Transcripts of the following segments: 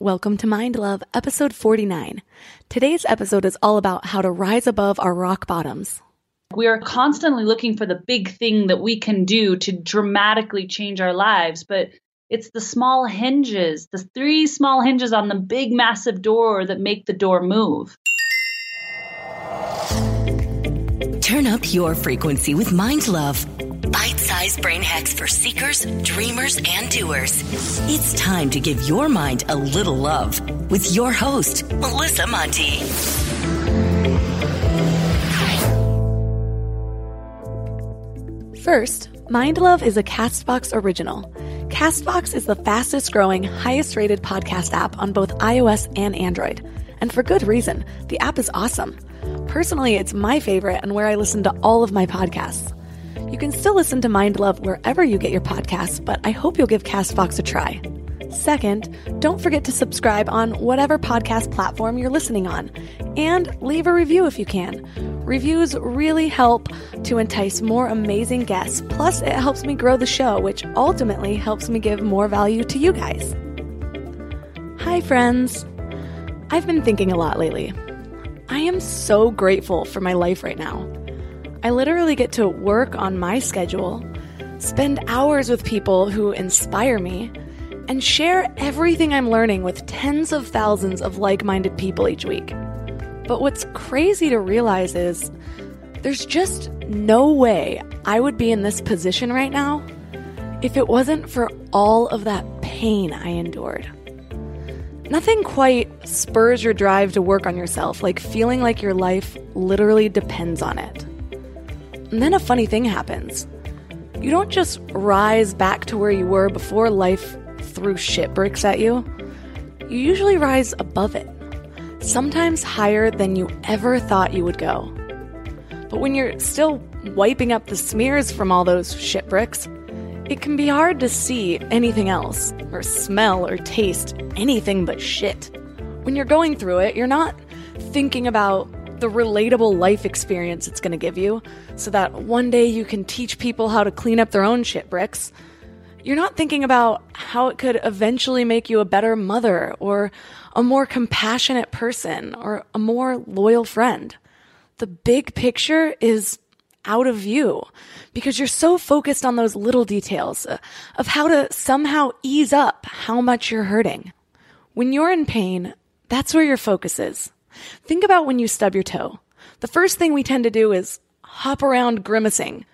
Welcome to Mind Love, episode 49. Today's episode is all about how to rise above our rock bottoms. We are constantly looking for the big thing that we can do to dramatically change our lives, but it's the small hinges, the three small hinges on the big, massive door that make the door move. Turn up your frequency with Mind Love. Bite sized brain hacks for seekers, dreamers, and doers. It's time to give your mind a little love with your host, Melissa Monte. First, Mind Love is a Castbox original. Castbox is the fastest growing, highest rated podcast app on both iOS and Android. And for good reason. The app is awesome. Personally, it's my favorite and where I listen to all of my podcasts. You can still listen to Mind Love wherever you get your podcasts, but I hope you'll give Castbox a try. Second, don't forget to subscribe on whatever podcast platform you're listening on, and leave a review if you can. Reviews really help to entice more amazing guests, plus, it helps me grow the show, which ultimately helps me give more value to you guys. Hi, friends. I've been thinking a lot lately. I am so grateful for my life right now. I literally get to work on my schedule, spend hours with people who inspire me, and share everything I'm learning with tens of thousands of like minded people each week. But what's crazy to realize is there's just no way I would be in this position right now if it wasn't for all of that pain I endured. Nothing quite spurs your drive to work on yourself like feeling like your life literally depends on it. And then a funny thing happens. You don't just rise back to where you were before life threw shit bricks at you. You usually rise above it, sometimes higher than you ever thought you would go. But when you're still wiping up the smears from all those shit bricks, it can be hard to see anything else, or smell or taste anything but shit. When you're going through it, you're not thinking about the relatable life experience it's going to give you so that one day you can teach people how to clean up their own shit bricks. You're not thinking about how it could eventually make you a better mother or a more compassionate person or a more loyal friend. The big picture is out of view because you're so focused on those little details uh, of how to somehow ease up how much you're hurting. When you're in pain, that's where your focus is. Think about when you stub your toe. The first thing we tend to do is hop around grimacing.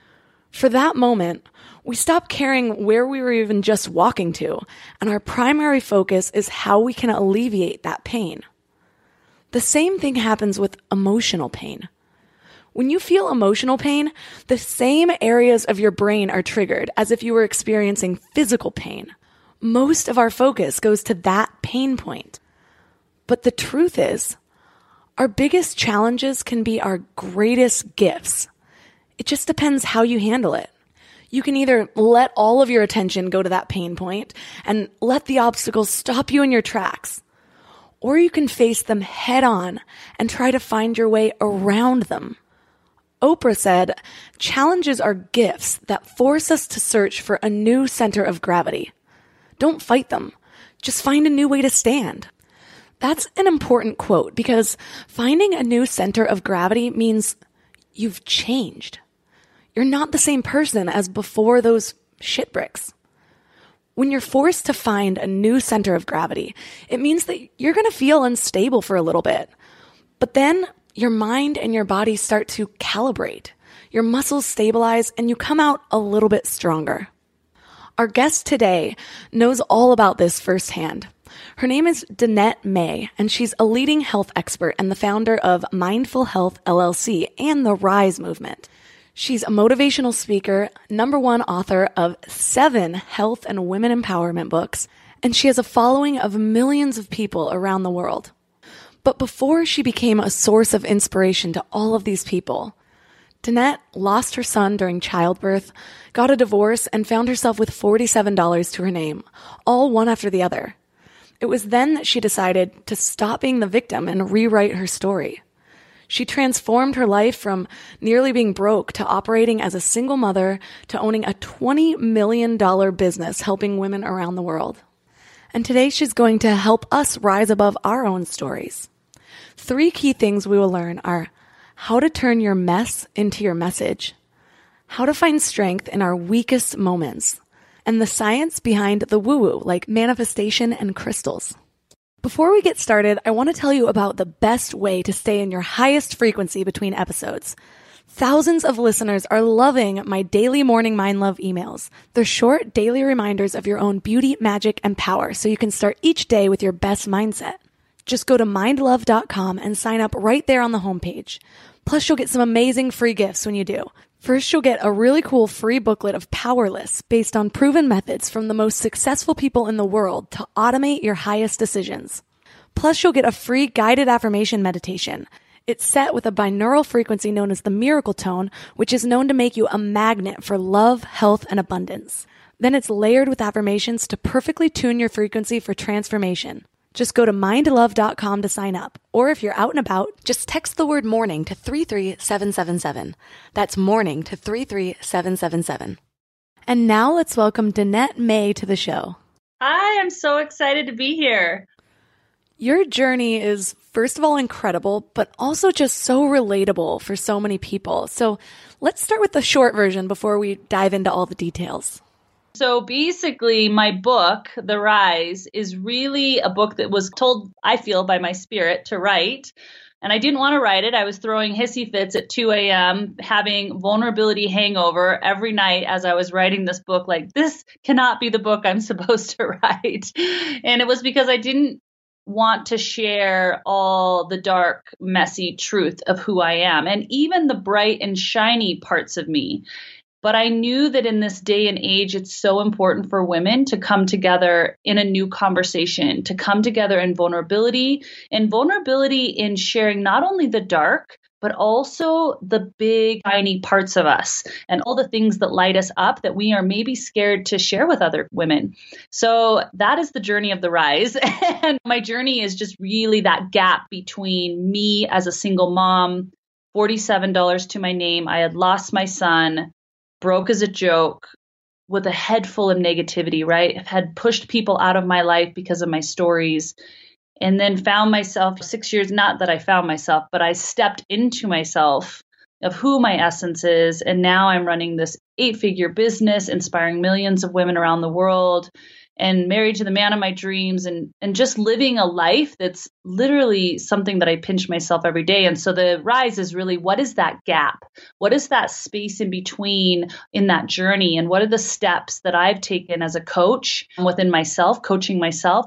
For that moment, we stop caring where we were even just walking to, and our primary focus is how we can alleviate that pain. The same thing happens with emotional pain. When you feel emotional pain, the same areas of your brain are triggered as if you were experiencing physical pain. Most of our focus goes to that pain point. But the truth is, our biggest challenges can be our greatest gifts. It just depends how you handle it. You can either let all of your attention go to that pain point and let the obstacles stop you in your tracks, or you can face them head on and try to find your way around them. Oprah said, challenges are gifts that force us to search for a new center of gravity. Don't fight them. Just find a new way to stand. That's an important quote because finding a new center of gravity means you've changed. You're not the same person as before those shit bricks. When you're forced to find a new center of gravity, it means that you're going to feel unstable for a little bit. But then your mind and your body start to calibrate. Your muscles stabilize and you come out a little bit stronger. Our guest today knows all about this firsthand. Her name is Danette May, and she's a leading health expert and the founder of Mindful Health LLC and the Rise movement. She's a motivational speaker, number one author of seven health and women empowerment books, and she has a following of millions of people around the world. But before she became a source of inspiration to all of these people, Danette lost her son during childbirth, got a divorce, and found herself with $47 to her name, all one after the other. It was then that she decided to stop being the victim and rewrite her story. She transformed her life from nearly being broke to operating as a single mother to owning a $20 million business helping women around the world. And today she's going to help us rise above our own stories. Three key things we will learn are how to turn your mess into your message, how to find strength in our weakest moments, and the science behind the woo woo, like manifestation and crystals. Before we get started, I want to tell you about the best way to stay in your highest frequency between episodes. Thousands of listeners are loving my daily morning mind love emails. They're short daily reminders of your own beauty, magic, and power so you can start each day with your best mindset. Just go to mindlove.com and sign up right there on the homepage. Plus, you'll get some amazing free gifts when you do. First, you'll get a really cool free booklet of Powerless based on proven methods from the most successful people in the world to automate your highest decisions. Plus, you'll get a free guided affirmation meditation. It's set with a binaural frequency known as the miracle tone, which is known to make you a magnet for love, health, and abundance. Then it's layered with affirmations to perfectly tune your frequency for transformation. Just go to mindlove.com to sign up. Or if you're out and about, just text the word morning to 33777. That's morning to 33777. And now let's welcome Danette May to the show. Hi, I'm so excited to be here. Your journey is, first of all, incredible, but also just so relatable for so many people. So let's start with the short version before we dive into all the details. So basically, my book, The Rise, is really a book that was told, I feel, by my spirit to write. And I didn't want to write it. I was throwing hissy fits at 2 a.m., having vulnerability hangover every night as I was writing this book. Like, this cannot be the book I'm supposed to write. And it was because I didn't want to share all the dark, messy truth of who I am and even the bright and shiny parts of me. But I knew that in this day and age, it's so important for women to come together in a new conversation, to come together in vulnerability and vulnerability in sharing not only the dark, but also the big, tiny parts of us and all the things that light us up that we are maybe scared to share with other women. So that is the journey of the rise. and my journey is just really that gap between me as a single mom, $47 to my name. I had lost my son broke as a joke with a head full of negativity, right? Had pushed people out of my life because of my stories. And then found myself six years, not that I found myself, but I stepped into myself of who my essence is. And now I'm running this eight figure business, inspiring millions of women around the world and married to the man of my dreams and and just living a life that's literally something that I pinch myself every day. And so the rise is really what is that gap? What is that space in between in that journey? And what are the steps that I've taken as a coach within myself, coaching myself?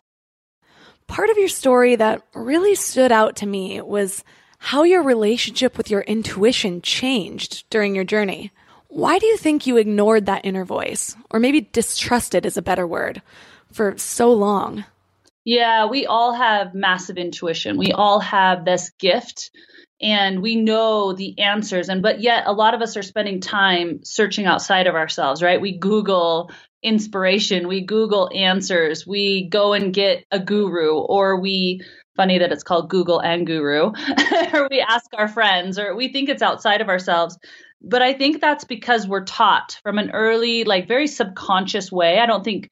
Part of your story that really stood out to me was how your relationship with your intuition changed during your journey. Why do you think you ignored that inner voice, or maybe distrusted is a better word, for so long? Yeah, we all have massive intuition. We all have this gift and we know the answers and but yet a lot of us are spending time searching outside of ourselves, right? We Google inspiration, we Google answers, we go and get a guru or we funny that it's called Google and Guru, or we ask our friends, or we think it's outside of ourselves but I think that's because we're taught from an early, like very subconscious way. I don't think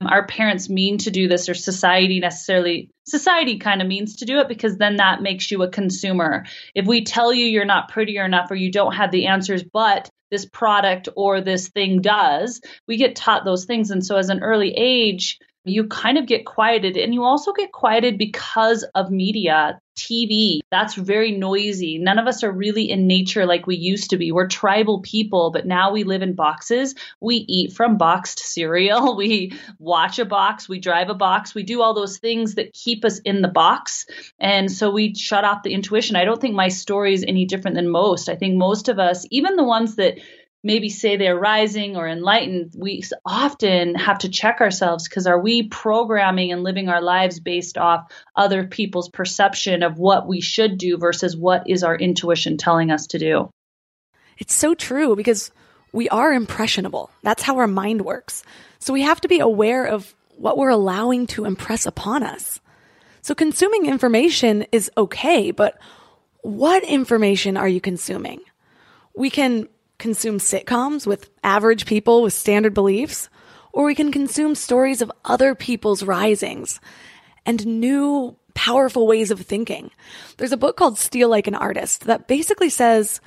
um, our parents mean to do this or society necessarily society kind of means to do it because then that makes you a consumer if we tell you you're not pretty enough or you don't have the answers but this product or this thing does we get taught those things and so as an early age you kind of get quieted and you also get quieted because of media TV. That's very noisy. None of us are really in nature like we used to be. We're tribal people, but now we live in boxes. We eat from boxed cereal. We watch a box. We drive a box. We do all those things that keep us in the box. And so we shut off the intuition. I don't think my story is any different than most. I think most of us, even the ones that maybe say they're rising or enlightened, we often have to check ourselves because are we programming and living our lives based off other people's perception of what we should do versus what is our intuition telling us to do? It's so true because we are impressionable. That's how our mind works. So we have to be aware of what we're allowing to impress upon us. So consuming information is okay, but what information are you consuming? We can consume sitcoms with average people with standard beliefs? or we can consume stories of other people's risings and new powerful ways of thinking. There's a book called Steal Like an Artist that basically says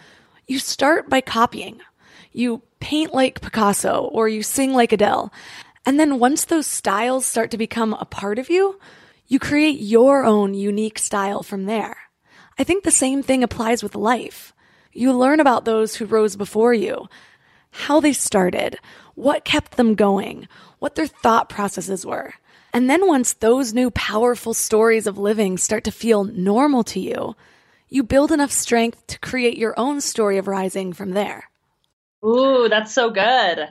you start by copying. You paint like Picasso or you sing like Adele. And then once those styles start to become a part of you, you create your own unique style from there. I think the same thing applies with life. You learn about those who rose before you, how they started, what kept them going, what their thought processes were. And then once those new powerful stories of living start to feel normal to you, you build enough strength to create your own story of rising from there. Ooh, that's so good.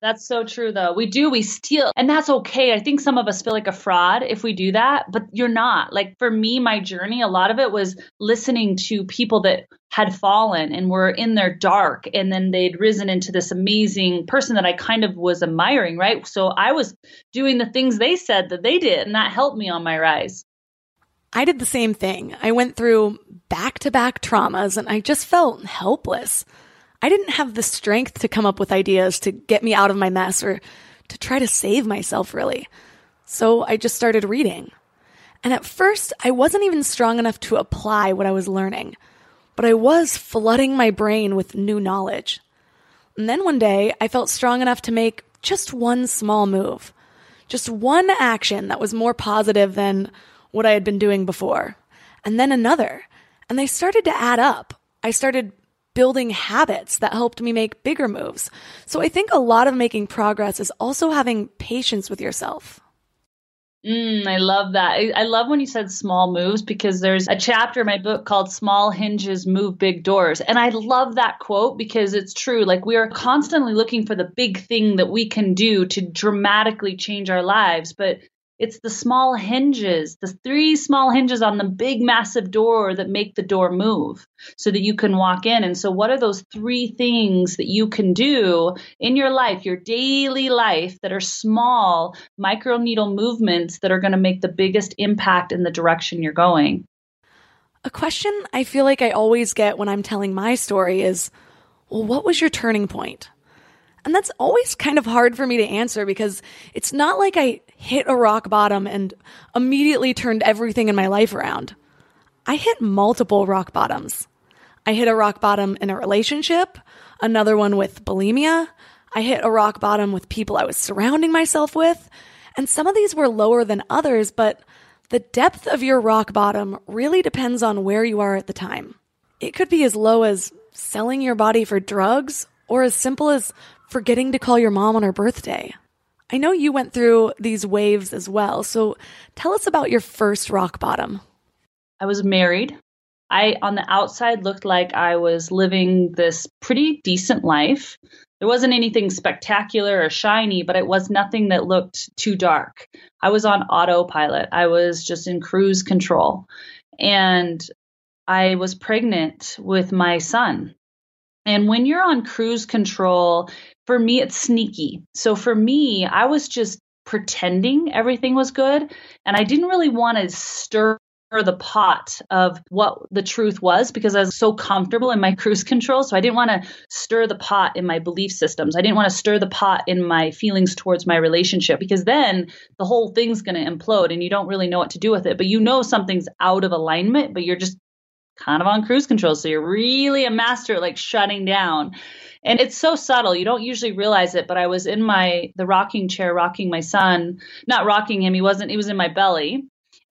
That's so true, though. We do, we steal, and that's okay. I think some of us feel like a fraud if we do that, but you're not. Like for me, my journey, a lot of it was listening to people that had fallen and were in their dark, and then they'd risen into this amazing person that I kind of was admiring, right? So I was doing the things they said that they did, and that helped me on my rise. I did the same thing. I went through back to back traumas, and I just felt helpless. I didn't have the strength to come up with ideas to get me out of my mess or to try to save myself, really. So I just started reading. And at first, I wasn't even strong enough to apply what I was learning, but I was flooding my brain with new knowledge. And then one day, I felt strong enough to make just one small move, just one action that was more positive than what I had been doing before, and then another. And they started to add up. I started building habits that helped me make bigger moves. So I think a lot of making progress is also having patience with yourself. Mm, I love that. I, I, love when you said small moves because there's a chapter in my book called Small Hinges Move Big Doors. And I love that quote because it's true. Like we are constantly looking for the big thing that we can do to dramatically change our lives. But it's the small hinges, the three small hinges on the big, massive door that make the door move so that you can walk in. And so, what are those three things that you can do in your life, your daily life, that are small micro needle movements that are going to make the biggest impact in the direction you're going? A question I feel like I always get when I'm telling my story is, well, what was your turning point? And that's always kind of hard for me to answer because it's not like I hit a rock bottom and immediately turned everything in my life around. I hit multiple rock bottoms. I hit a rock bottom in a relationship, another one with bulimia. I hit a rock bottom with people I was surrounding myself with. And some of these were lower than others, but the depth of your rock bottom really depends on where you are at the time. It could be as low as selling your body for drugs or as simple as forgetting to call your mom on her birthday. I know you went through these waves as well, so tell us about your first rock bottom. I was married. I, on the outside, looked like I was living this pretty decent life. There wasn't anything spectacular or shiny, but it was nothing that looked too dark. I was on autopilot. I was just in cruise control. And I was pregnant with my son. And when you're on cruise control, for me, it's sneaky. So for me, I was just pretending everything was good. And I didn't really want to stir the pot of what the truth was because I was so comfortable in my cruise control. So I didn't want to stir the pot in my belief systems. I didn't want to stir the pot in my feelings towards my relationship because then the whole thing's going to implode and you don't really know what to do with it. But you know something's out of alignment, but you're just kind of on cruise control. So you're really a master at like shutting down. And it's so subtle. You don't usually realize it, but I was in my the rocking chair rocking my son, not rocking him. He wasn't he was in my belly.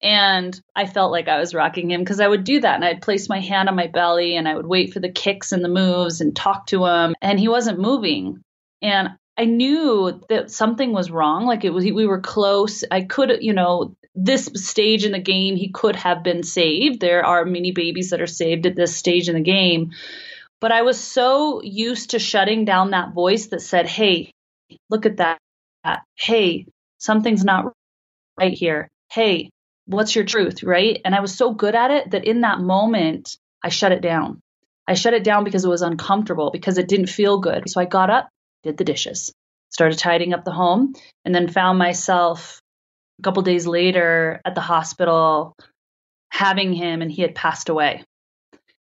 And I felt like I was rocking him because I would do that and I'd place my hand on my belly and I would wait for the kicks and the moves and talk to him and he wasn't moving. And I knew that something was wrong. Like it was, we were close. I could, you know, this stage in the game, he could have been saved. There are many babies that are saved at this stage in the game. But I was so used to shutting down that voice that said, Hey, look at that. Hey, something's not right here. Hey, what's your truth? Right. And I was so good at it that in that moment, I shut it down. I shut it down because it was uncomfortable, because it didn't feel good. So I got up, did the dishes, started tidying up the home, and then found myself a couple days later at the hospital having him and he had passed away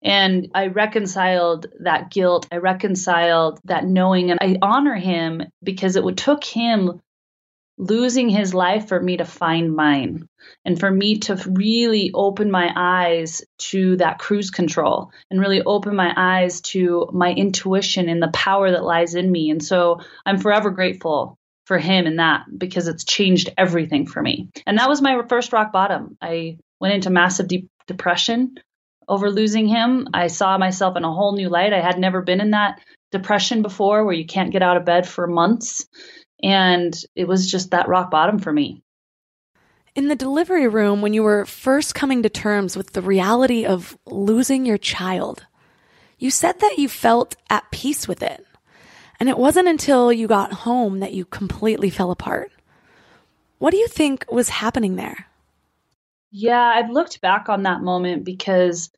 And I reconciled that guilt. I reconciled that knowing, and I honor him because it took him losing his life for me to find mine and for me to really open my eyes to that cruise control and really open my eyes to my intuition and the power that lies in me. And so I'm forever grateful for him and that because it's changed everything for me. And that was my first rock bottom. I went into massive deep depression over losing him. I saw myself in a whole new light. I had never been in that depression before where you can't get out of bed for months. And it was just that rock bottom for me. In the delivery room, when you were first coming to terms with the reality of losing your child, you said that you felt at peace with it. And it wasn't until you got home that you completely fell apart. What do you think was happening there? Yeah, I've looked back on that moment because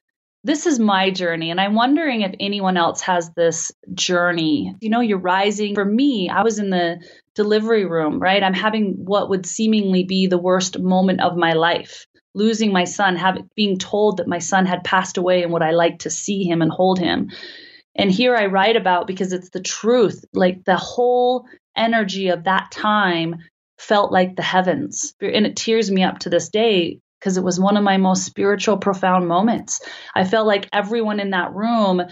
this is my journey and i'm wondering if anyone else has this journey. You know you're rising. For me i was in the delivery room right? I'm having what would seemingly be the worst moment of my life. Losing my son having being told that my son had passed away and would i like to see him and hold him. And here i write about because it's the truth like the whole energy of that time felt like the heavens. And it tears me up to this day because it was one of my most spiritual, profound moments. I felt like everyone in that room,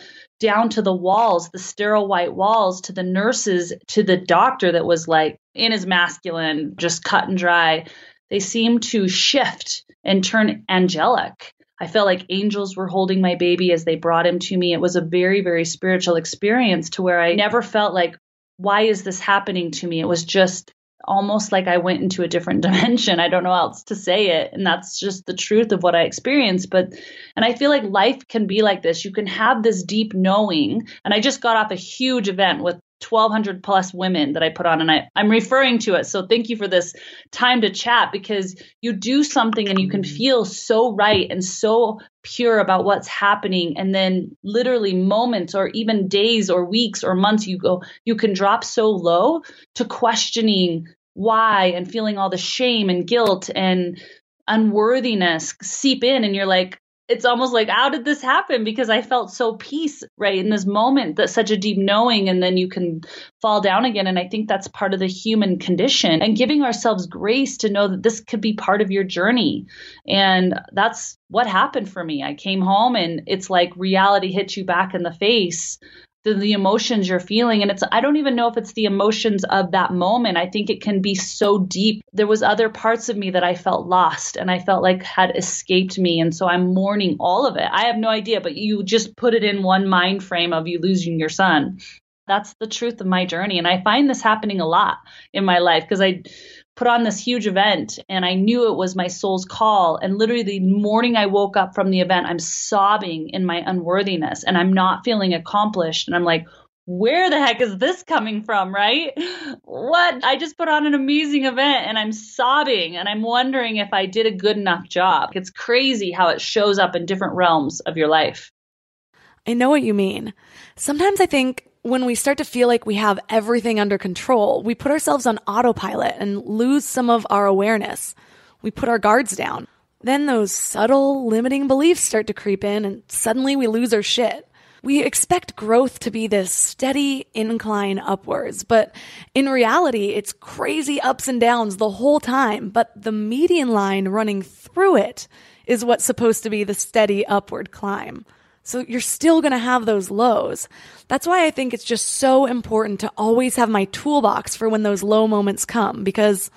down to the walls, the sterile white walls, to the nurses, to the doctor that was like in his masculine, just cut and dry, they seemed to shift and turn angelic. I felt like angels were holding my baby as they brought him to me. It was a very, very spiritual experience to where I never felt like, why is this happening to me? It was just almost like I went into a different dimension. I don't know how else to say it. And that's just the truth of what I experienced. But, and I feel like life can be like this. You can have this deep knowing. And I just got off a huge event with 1200 plus women that I put on and I, I'm referring to it. So thank you for this time to chat because you do something and you can mm-hmm. feel so right and so pure about what's happening. And then literally moments or even days or weeks or months, you go, you can drop so low to questioning why and feeling all the shame and guilt and unworthiness seep in. And you're like, it's almost like how did this happen? Because i felt so peace right in this moment that such a deep knowing and then you can fall down again. And i think that's part of the human condition and giving ourselves grace to know that this could be part of your journey. And that's what happened for me. I came home and it's like reality hit you back in the face the, the emotions you're feeling. And it's i don't even know if it's the emotions of that moment. I think it can be so deep. There was other parts of me that i felt lost and i felt like had escaped me. And so i'm mourning all of it. I have no idea but you just put it in one mind frame of you losing your son. That's the truth of my journey. And i find this happening a lot in my life because i put on this huge event and I knew it was my soul's call. And literally the morning I woke up from the event, I'm sobbing in my unworthiness and I'm not feeling accomplished. And I'm like, where the heck is this coming from, right? What? I just put on an amazing event and I'm sobbing and I'm wondering if I did a good enough job. It's crazy how it shows up in different realms of your life. I know what you mean. Sometimes I think when we start to feel like we have everything under control, we put ourselves on autopilot and lose some of our awareness. We put our guards down. Then those subtle limiting beliefs start to creep in and suddenly we lose our shit. We expect growth to be this steady incline upwards, but in reality, it's crazy ups and downs the whole time. But the median line running through it is what's supposed to be the steady upward climb. So you're still going to have those lows. That's why I think it's just so important to always have my toolbox for when those low moments come because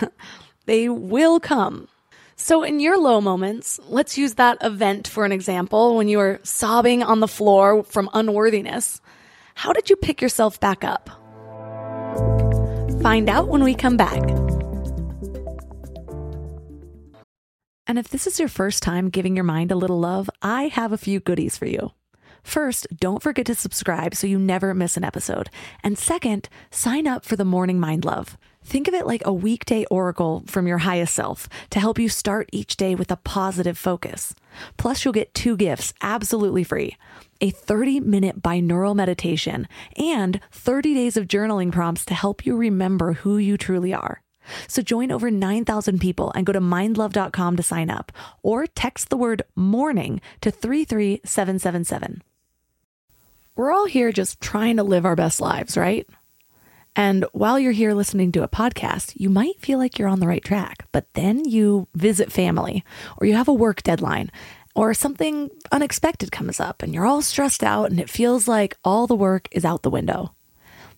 they will come. So in your low moments, let's use that event for an example when you were sobbing on the floor from unworthiness. How did you pick yourself back up? Find out when we come back. And if this is your first time giving your mind a little love, I have a few goodies for you. First, don't forget to subscribe so you never miss an episode. And second, sign up for the Morning Mind Love. Think of it like a weekday oracle from your highest self to help you start each day with a positive focus. Plus, you'll get two gifts absolutely free a 30 minute binaural meditation and 30 days of journaling prompts to help you remember who you truly are. So join over 9,000 people and go to mindlove.com to sign up or text the word morning to 33777. We're all here just trying to live our best lives, right? And while you're here listening to a podcast, you might feel like you're on the right track, but then you visit family or you have a work deadline or something unexpected comes up and you're all stressed out and it feels like all the work is out the window.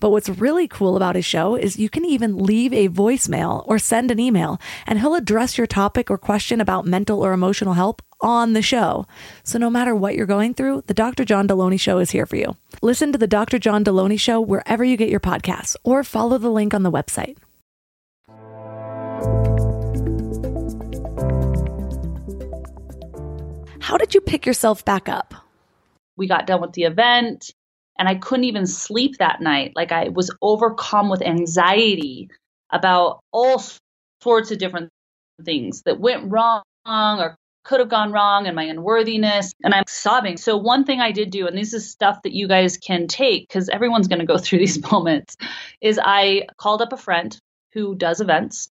But what's really cool about his show is you can even leave a voicemail or send an email, and he'll address your topic or question about mental or emotional help on the show. So no matter what you're going through, the Dr. John Delony Show is here for you. Listen to the Dr. John Delony Show wherever you get your podcasts or follow the link on the website. How did you pick yourself back up? We got done with the event and I couldn't even sleep that night. Like I was overcome with anxiety about all sorts of different things that went wrong or could have gone wrong and my unworthiness and I'm sobbing. So one thing I did do and this is stuff that you guys can take cuz everyone's going to go through these moments is I called up a friend who does events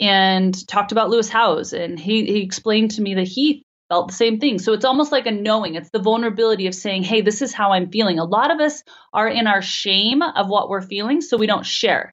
and talked about Lewis Howes and he he explained to me that he felt the same thing. So it's almost like a knowing. It's the vulnerability of saying, hey, this is how I'm feeling. A lot of us are in our shame of what we're feeling, so we don't share.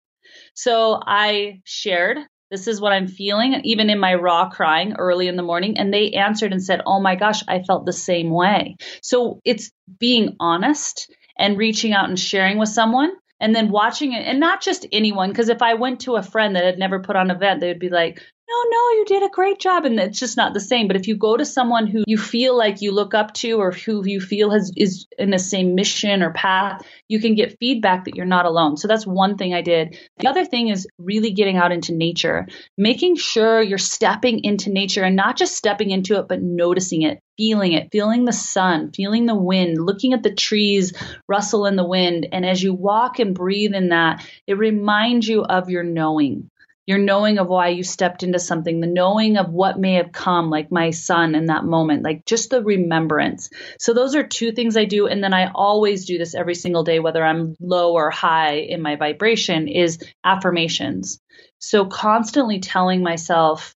So I shared, this is what I'm feeling, even in my raw crying early in the morning. And they answered and said, oh my gosh, I felt the same way. So it's being honest and reaching out and sharing with someone and then watching it and not just anyone because if i went to a friend that had never put on an event they would be like no, no, you did a great job. And it's just not the same. But if you go to someone who you feel like you look up to or who you feel has is in the same mission or path, you can get feedback that you're not alone. So that's one thing I did. The other thing is really getting out into nature, making sure you're stepping into nature and not just stepping into it, but noticing it, feeling it, feeling the sun, feeling the wind, looking at the trees rustle in the wind. And as you walk and breathe in that, it reminds you of your knowing your knowing of why you stepped into something, the knowing of what may have come, like my son in that moment, like just the remembrance. So, those are two things I do. And then I always do this every single day, whether I'm low or high in my vibration, is affirmations. So, constantly telling myself,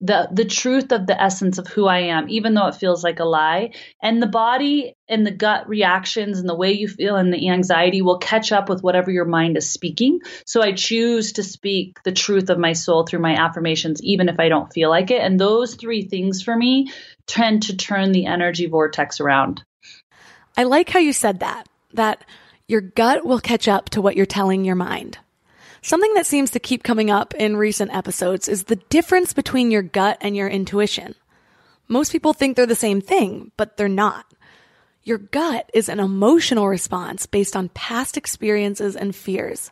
the the truth of the essence of who I am, even though it feels like a lie. And the body and the gut reactions and the way you feel and the anxiety will catch up with whatever your mind is speaking. So I choose to speak the truth of my soul through my affirmations, even if I don't feel like it. And those three things for me tend to turn the energy vortex around. I like how you said that, that your gut will catch up to what you're telling your mind. Something that seems to keep coming up in recent episodes is the difference between your gut and your intuition. Most people think they're the same thing, but they're not. Your gut is an emotional response based on past experiences and fears.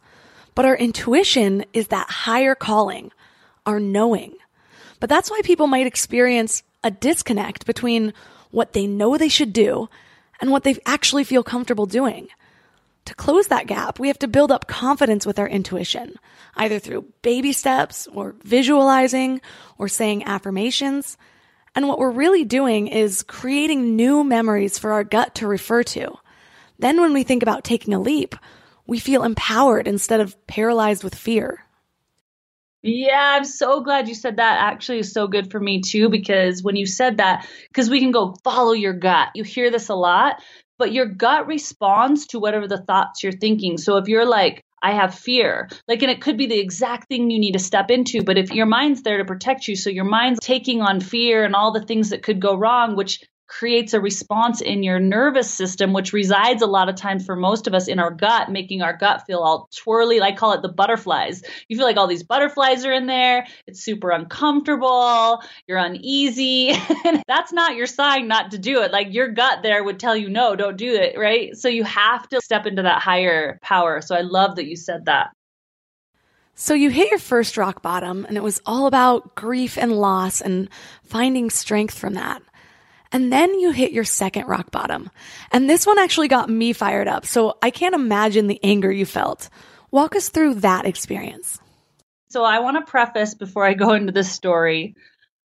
But our intuition is that higher calling, our knowing. But that's why people might experience a disconnect between what they know they should do and what they actually feel comfortable doing. To close that gap, we have to build up confidence with our intuition, either through baby steps or visualizing or saying affirmations. And what we're really doing is creating new memories for our gut to refer to. Then when we think about taking a leap, we feel empowered instead of paralyzed with fear. Yeah, I'm so glad you said that. Actually, is so good for me too because when you said that, because we can go follow your gut. You hear this a lot, but your gut responds to whatever the thoughts you're thinking. So if you're like, I have fear, like, and it could be the exact thing you need to step into, but if your mind's there to protect you, so your mind's taking on fear and all the things that could go wrong, which creates a response in your nervous system, which resides a lot of times for most of us in our gut, making our gut feel all twirly. I call it the butterflies. You feel like all these butterflies are in there. It's super uncomfortable. You're uneasy. that's not your sign not to do it. Like your gut there would tell you, no, don't do it. Right. So you have to step into that higher power. So I love that you said that. So you hit your first rock bottom, and it was all about grief and loss and finding strength from that. And then you hit your second rock bottom. And this one actually got me fired up. So I can't imagine the anger you felt. Walk us through that experience. So I want to preface before I go into this story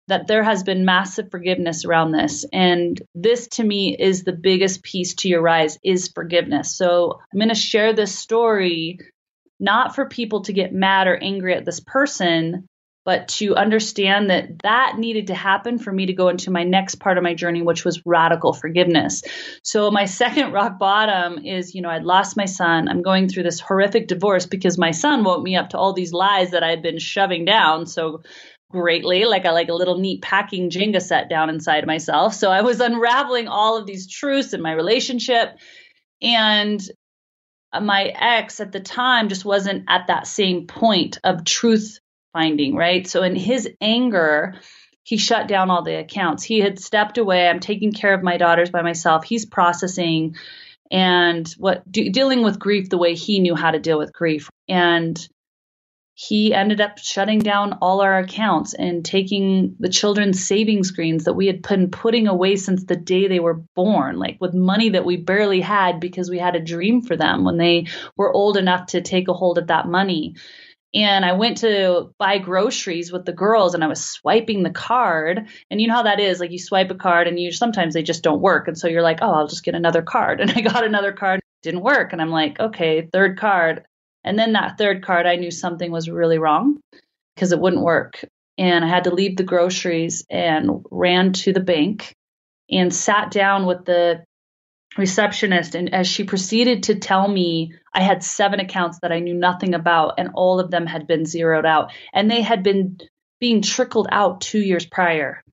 that there has been massive forgiveness around this and this to me is the biggest piece to your rise is forgiveness so i'm going to share this story not for people to get mad or angry at this person but to understand that that needed to happen for me to go into my next part of my journey which was radical forgiveness. So my second rock bottom is you know i'd lost my son. I'm going through this horrific divorce because my son woke me up to all these lies that i had been shoving down so greatly. Like a like a little neat packing jenga set down inside myself. So i was unraveling all of these truths in my relationship. And my ex at the time just wasn't at that same point of truth finding right? So in his anger he shut down all the accounts. He had stepped away. I'm taking care of my daughters by myself. He's processing and what de- dealing with grief the way he knew how to deal with grief. And he ended up shutting down all our accounts and taking the children's saving screens that we had been putting away since the day they were born, like with money that we barely had because we had a dream for them when they were old enough to take a hold of that money. And I went to buy groceries with the girls and I was swiping the card. And you know how that is like you swipe a card and you sometimes they just don't work. And so you're like, oh, I'll just get another card. And I got another card, didn't work. And I'm like, okay, third card and then that third card, I knew something was really wrong because it wouldn't work. And I had to leave the groceries and ran to the bank and sat down with the receptionist. And as she proceeded to tell me, I had seven accounts that I knew nothing about, and all of them had been zeroed out. And they had been being trickled out two years prior.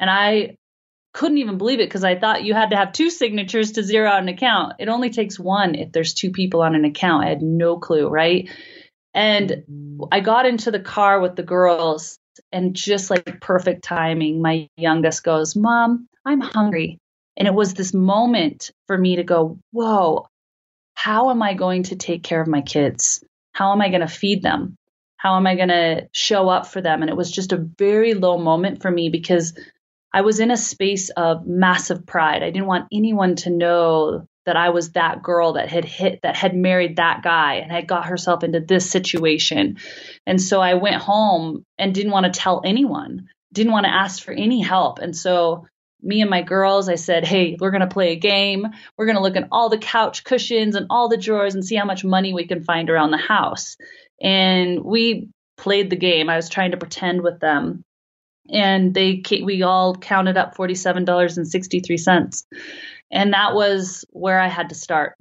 And I couldn't even believe it because I thought you had to have two signatures to zero out an account. It only takes one if there's two people on an account. I had no clue, right? And mm-hmm. I got into the car with the girls, and just like perfect timing, my youngest goes, Mom, I'm hungry. And it was this moment for me to go, Whoa, how am I going to take care of my kids? How am I going to feed them? How am I going to show up for them? And it was just a very low moment for me because I was in a space of massive pride. I didn't want anyone to know that I was that girl that had hit, that had married that guy and had got herself into this situation. And so I went home and didn't want to tell anyone, didn't want to ask for any help. And so me and my girls, I said, Hey, we're going to play a game. We're going to look at all the couch cushions and all the drawers and see how much money we can find around the house. And we played the game. I was trying to pretend with them and they we all counted up $47.63 and that was where i had to start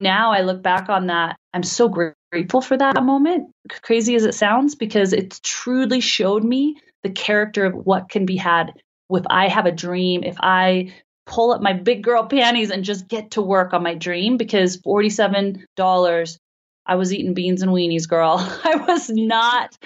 now i look back on that i'm so grateful for that moment crazy as it sounds because it truly showed me the character of what can be had if i have a dream if i pull up my big girl panties and just get to work on my dream because $47 I was eating beans and weenies, girl. I was not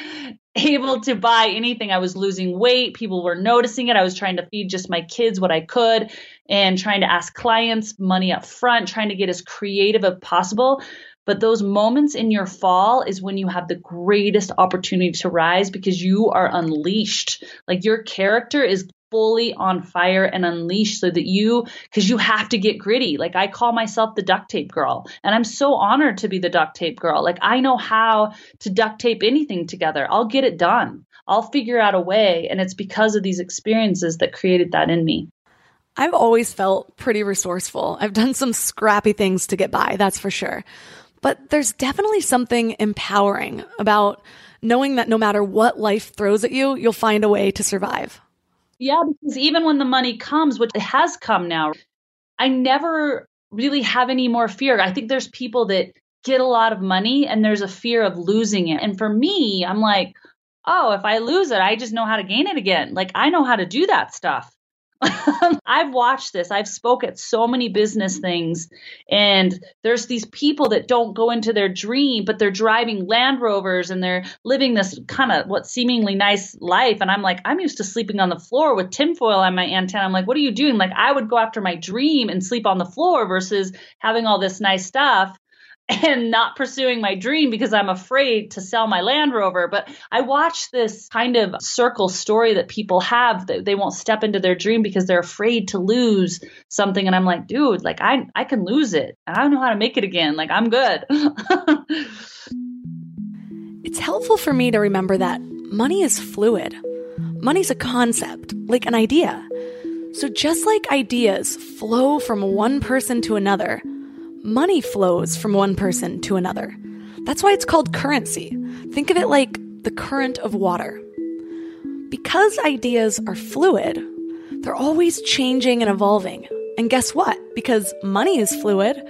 able to buy anything. I was losing weight. People were noticing it. I was trying to feed just my kids what I could and trying to ask clients money up front, trying to get as creative as possible. But those moments in your fall is when you have the greatest opportunity to rise because you are unleashed. Like your character is fully on fire and unleashed so that you because you have to get gritty. Like i call myself the duct tape girl and i'm so honored to be the duct tape girl. Like i know how to duct tape anything together. I'll get it done. I'll figure out a way and it's because of these experiences that created that in me. I've always felt pretty resourceful. I've done some scrappy things to get by that's for sure. But there's definitely something empowering about knowing that no matter what life throws at you you'll find a way to survive yeah, because even when the money comes, which it has come now, I never really have any more fear. I think there's people that get a lot of money and there's a fear of losing it. And for me, I'm like, oh, if I lose it, I just know how to gain it again. Like I know how to do that stuff. Um, I've watched this. I've spoke at so many business things and there's these people that don't go into their dream, but they're driving Land Rovers and they're living this kind of what seemingly nice life. And I'm like, I'm used to sleeping on the floor with tinfoil on my antenna. I'm like, what are you doing? Like I would go after my dream and sleep on the floor versus having all this nice stuff. and not pursuing my dream because I'm afraid to sell my Land Rover. But I watch this kind of circle story that people have that they won't step into their dream because they're afraid to lose something. And I'm like, dude, like I I can lose it. I don't know how to make it again. Like I'm good. it's helpful for me to remember that money is fluid. Money's a concept, like an idea. So just like ideas flow from one person to another, money flows from one person to another. That's why it's called currency. Think of it like the current of water. Because ideas are fluid, they're always changing and evolving. And guess what? Because money is fluid,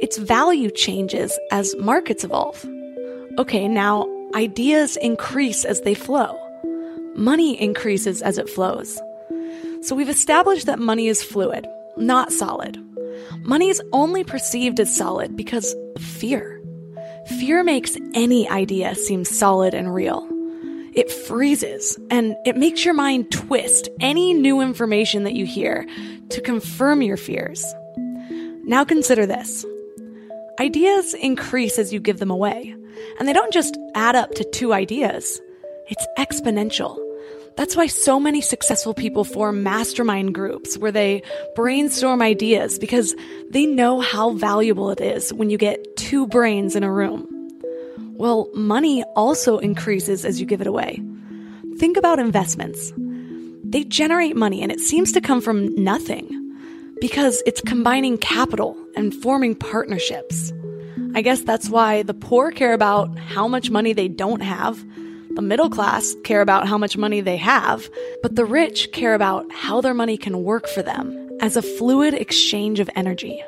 its value changes as markets evolve. Okay, now ideas increase as they flow. Money increases as it flows. So we've established that money is fluid, not solid. Money is only perceived as solid because of fear. Fear makes any idea seem solid and real. It freezes and it makes your mind twist any new information that you hear to confirm your fears. Now consider this. Ideas increase as you give them away, and they don't just add up to two ideas. It's exponential. That's why so many successful people form mastermind groups where they brainstorm ideas because they know how valuable it is when you get two brains in a room. Well, money also increases as you give it away. Think about investments. They generate money and it seems to come from nothing because it's combining capital and forming partnerships. I guess that's why the poor care about how much money they don't have the middle class care about how much money they have, but the rich care about how their money can work for them as a fluid exchange of energy.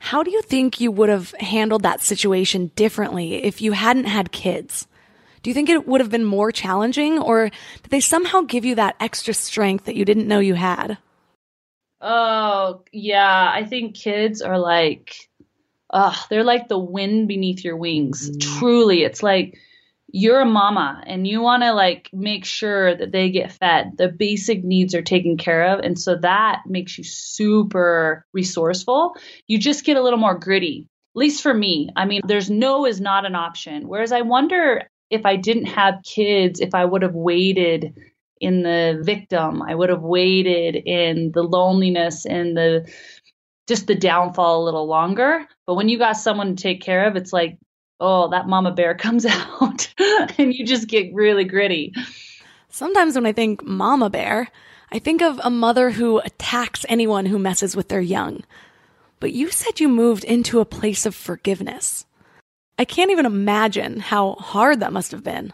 How do you think you would have handled that situation differently if you hadn't had kids? Do you think it would have been more challenging, or did they somehow give you that extra strength that you didn't know you had? Oh, yeah. I think kids are like, uh, they're like the wind beneath your wings. Mm. Truly. It's like you're a mama and you want to like make sure that they get fed. The basic needs are taken care of. And so that makes you super resourceful. You just get a little more gritty at least for me. I mean there's no is not an option. Whereas i wonder if i didn't have kids if i would have waited in the victim i would have waited in the loneliness and the just the downfall a little longer. But when you got someone to take care of it's like oh, that mama bear comes out and you just get really gritty. Sometimes when I think mama bear, I think of a mother who attacks anyone who messes with their young. But you said you moved into a place of forgiveness. I can't even imagine how hard that must have been.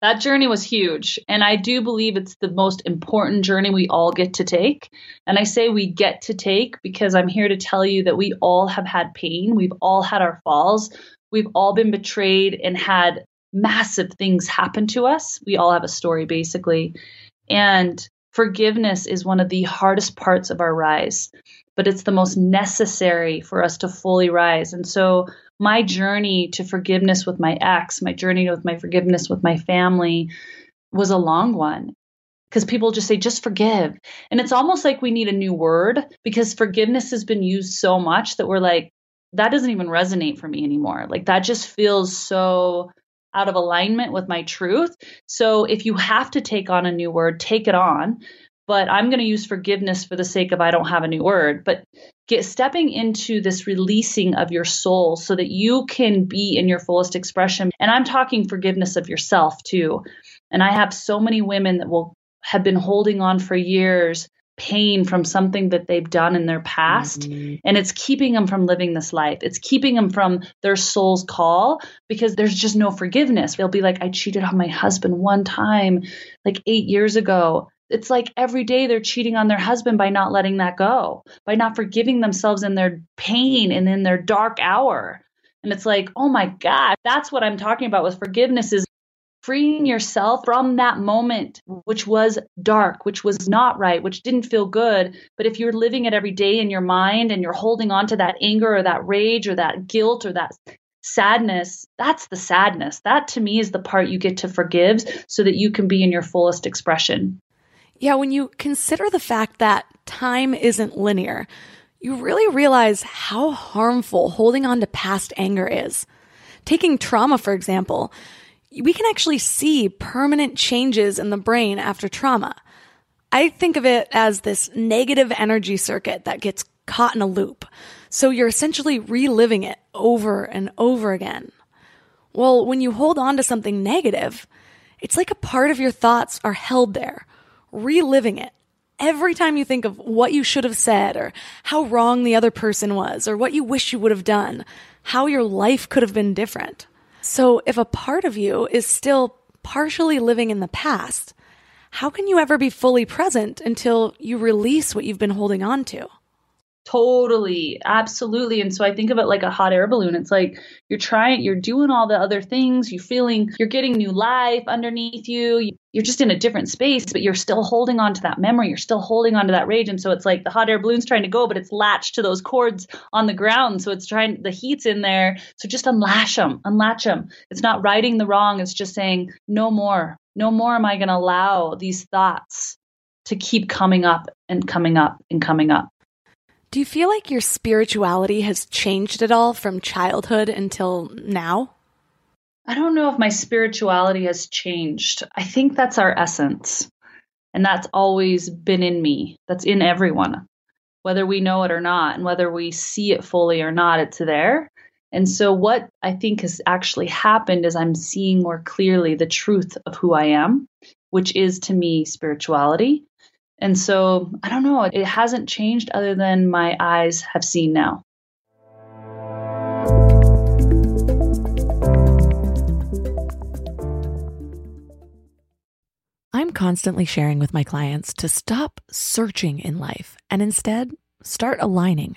That journey was huge. And I do believe it's the most important journey we all get to take. And I say we get to take because I'm here to tell you that we all have had pain. We've all had our falls. We've all been betrayed and had massive things happen to us. We all have a story, basically. And forgiveness is one of the hardest parts of our rise, but it's the most necessary for us to fully rise. And so, my journey to forgiveness with my ex, my journey with my forgiveness with my family was a long one because people just say just forgive and it's almost like we need a new word because forgiveness has been used so much that we're like that doesn't even resonate for me anymore. Like that just feels so out of alignment with my truth. So if you have to take on a new word, take it on. But I'm going to use forgiveness for the sake of I don't have a new word. But get stepping into this releasing of your soul so that you can be in your fullest expression. And I'm talking forgiveness of yourself too. And I have so many women that will have been holding on for years pain from something that they've done in their past. Mm-hmm. and it's keeping them from living this life. It's keeping them from their soul's call because there's just no forgiveness. They'll be like i cheated on my husband one time like 8 years ago. It's like every day they're cheating on their husband by not letting that go by not forgiving themselves in their pain and in their dark hour. And it's like oh my god that's what i'm talking about with forgiveness is freeing yourself from that moment, which was dark, which was not right, which didn't feel good. But if you're living it every day in your mind and you're holding on to that anger or that rage or that guilt or that sadness, that's the sadness. That to me is the part you get to forgive so that you can be in your fullest expression. Yeah, when you consider the fact that time isn't linear, you really realize how harmful holding on to past anger is. Taking trauma, for example, we can actually see permanent changes in the brain after trauma. I think of it as this negative energy circuit that gets caught in a loop. So you're essentially reliving it over and over again. Well, when you hold on to something negative, it's like a part of your thoughts are held there, reliving it. Every time you think of what you should have said or how wrong the other person was or what you wish you would have done, how your life could have been different. So if a part of you is still partially living in the past, how can you ever be fully present until you release what you've been holding on to? Totally, absolutely. And so I think of it like a hot air balloon. It's like you're trying, you're doing all the other things, you're feeling, you're getting new life underneath you. You're just in a different space, but you're still holding on to that memory. You're still holding on to that rage. And so it's like the hot air balloon's trying to go, but it's latched to those cords on the ground. So it's trying, the heat's in there. So just unlash them, unlatch them. It's not righting the wrong. It's just saying, no more, no more am I going to allow these thoughts to keep coming up and coming up and coming up. Do you feel like your spirituality has changed at all from childhood until now? I don't know if my spirituality has changed. I think that's our essence. And that's always been in me. That's in everyone, whether we know it or not, and whether we see it fully or not, it's there. And so, what I think has actually happened is I'm seeing more clearly the truth of who I am, which is to me spirituality. And so I don't know, it hasn't changed other than my eyes have seen now. I'm constantly sharing with my clients to stop searching in life and instead start aligning.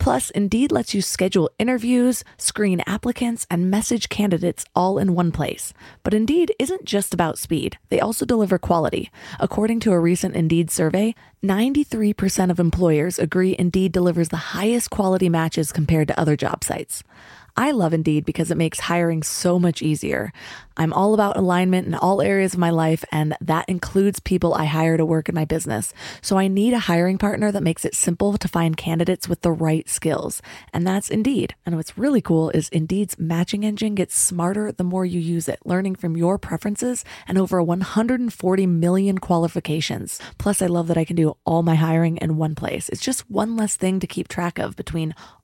Plus, Indeed lets you schedule interviews, screen applicants, and message candidates all in one place. But Indeed isn't just about speed, they also deliver quality. According to a recent Indeed survey, 93% of employers agree Indeed delivers the highest quality matches compared to other job sites. I love Indeed because it makes hiring so much easier. I'm all about alignment in all areas of my life, and that includes people I hire to work in my business. So I need a hiring partner that makes it simple to find candidates with the right skills. And that's Indeed. And what's really cool is Indeed's matching engine gets smarter the more you use it, learning from your preferences and over 140 million qualifications. Plus, I love that I can do all my hiring in one place. It's just one less thing to keep track of between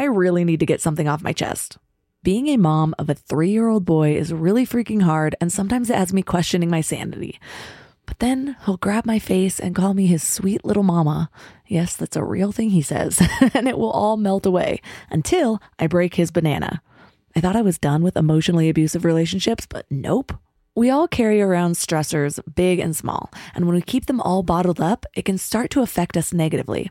I really need to get something off my chest. Being a mom of a three year old boy is really freaking hard, and sometimes it has me questioning my sanity. But then he'll grab my face and call me his sweet little mama. Yes, that's a real thing he says, and it will all melt away until I break his banana. I thought I was done with emotionally abusive relationships, but nope. We all carry around stressors, big and small, and when we keep them all bottled up, it can start to affect us negatively.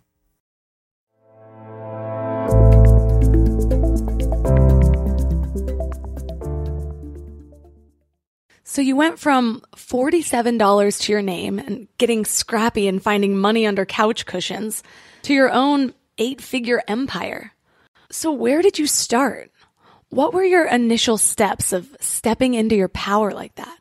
So you went from $47 to your name and getting scrappy and finding money under couch cushions to your own eight figure empire. So, where did you start? What were your initial steps of stepping into your power like that?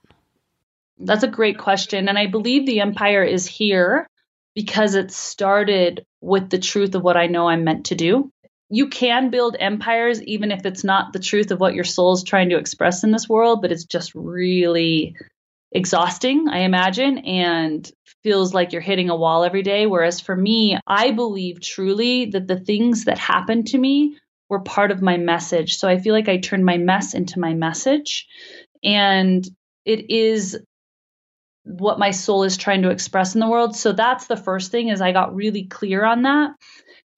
That's a great question. And I believe the empire is here because it started with the truth of what I know I'm meant to do. You can build empires even if it's not the truth of what your soul is trying to express in this world, but it's just really exhausting, I imagine, and feels like you're hitting a wall every day. Whereas for me, I believe truly that the things that happened to me were part of my message. So I feel like I turned my mess into my message. And it is what my soul is trying to express in the world. So that's the first thing is I got really clear on that.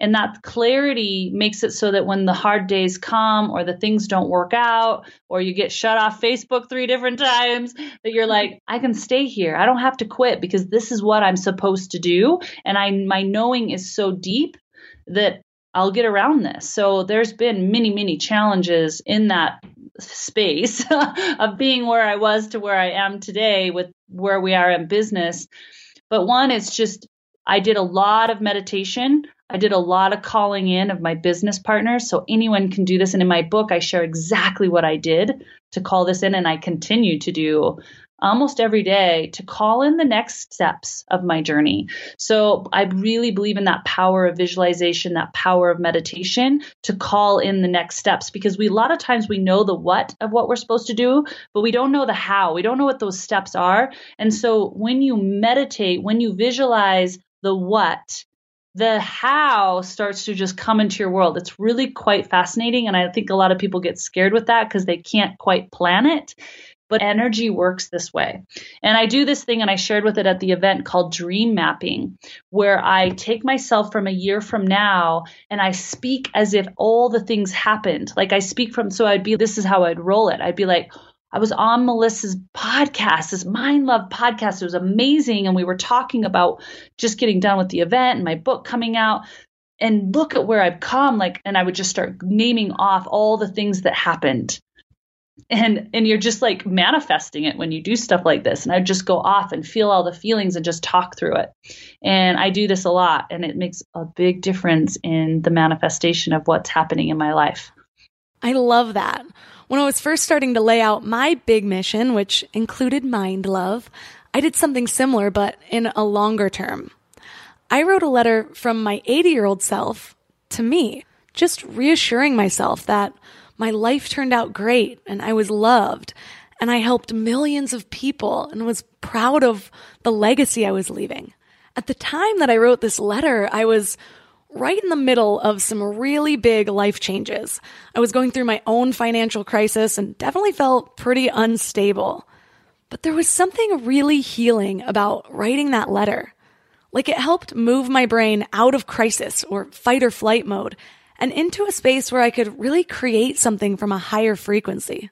And that clarity makes it so that when the hard days come or the things don't work out or you get shut off Facebook three different times, that you're mm-hmm. like, I can stay here. I don't have to quit because this is what I'm supposed to do. And I my knowing is so deep that I'll get around this. So there's been many, many challenges in that space of being where I was to where I am today with where we are in business. But one, it's just I did a lot of meditation. I did a lot of calling in of my business partners. So anyone can do this. And in my book, I share exactly what I did to call this in, and I continue to do almost every day to call in the next steps of my journey. So I really believe in that power of visualization, that power of meditation to call in the next steps because we a lot of times we know the what of what we're supposed to do, but we don't know the how. We don't know what those steps are. And so when you meditate, when you visualize the what, the how starts to just come into your world. It's really quite fascinating. And I think a lot of people get scared with that because they can't quite plan it but energy works this way. And I do this thing, and I shared with it at the event called dream mapping, where I take myself from a year from now and I speak as if all the things happened. Like I speak from, so I'd be, this is how I'd roll it. I'd be like, I was on Melissa's podcast, this Mind Love podcast. It was amazing. And we were talking about just getting done with the event and my book coming out. And look at where I've come. Like, and I would just start naming off all the things that happened and and you're just like manifesting it when you do stuff like this and i just go off and feel all the feelings and just talk through it and i do this a lot and it makes a big difference in the manifestation of what's happening in my life i love that when i was first starting to lay out my big mission which included mind love i did something similar but in a longer term i wrote a letter from my 80 year old self to me just reassuring myself that my life turned out great and I was loved and I helped millions of people and was proud of the legacy I was leaving. At the time that I wrote this letter, I was right in the middle of some really big life changes. I was going through my own financial crisis and definitely felt pretty unstable. But there was something really healing about writing that letter. Like it helped move my brain out of crisis or fight or flight mode and into a space where I could really create something from a higher frequency.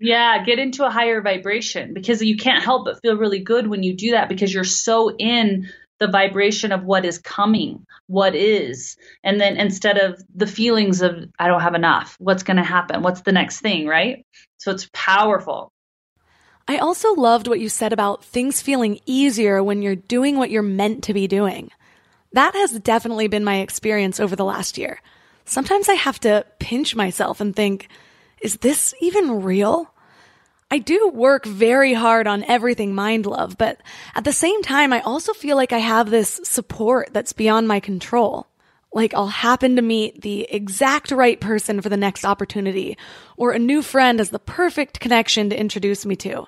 Yeah, get into a higher vibration because you can't help but feel really good when you do that because you're so in the vibration of what is coming, what is. And then instead of the feelings of, I don't have enough, what's going to happen? What's the next thing, right? So it's powerful. I also loved what you said about things feeling easier when you're doing what you're meant to be doing. That has definitely been my experience over the last year sometimes I have to pinch myself and think, is this even real? I do work very hard on everything mind love, but at the same time, I also feel like I have this support that's beyond my control. Like I'll happen to meet the exact right person for the next opportunity, or a new friend as the perfect connection to introduce me to.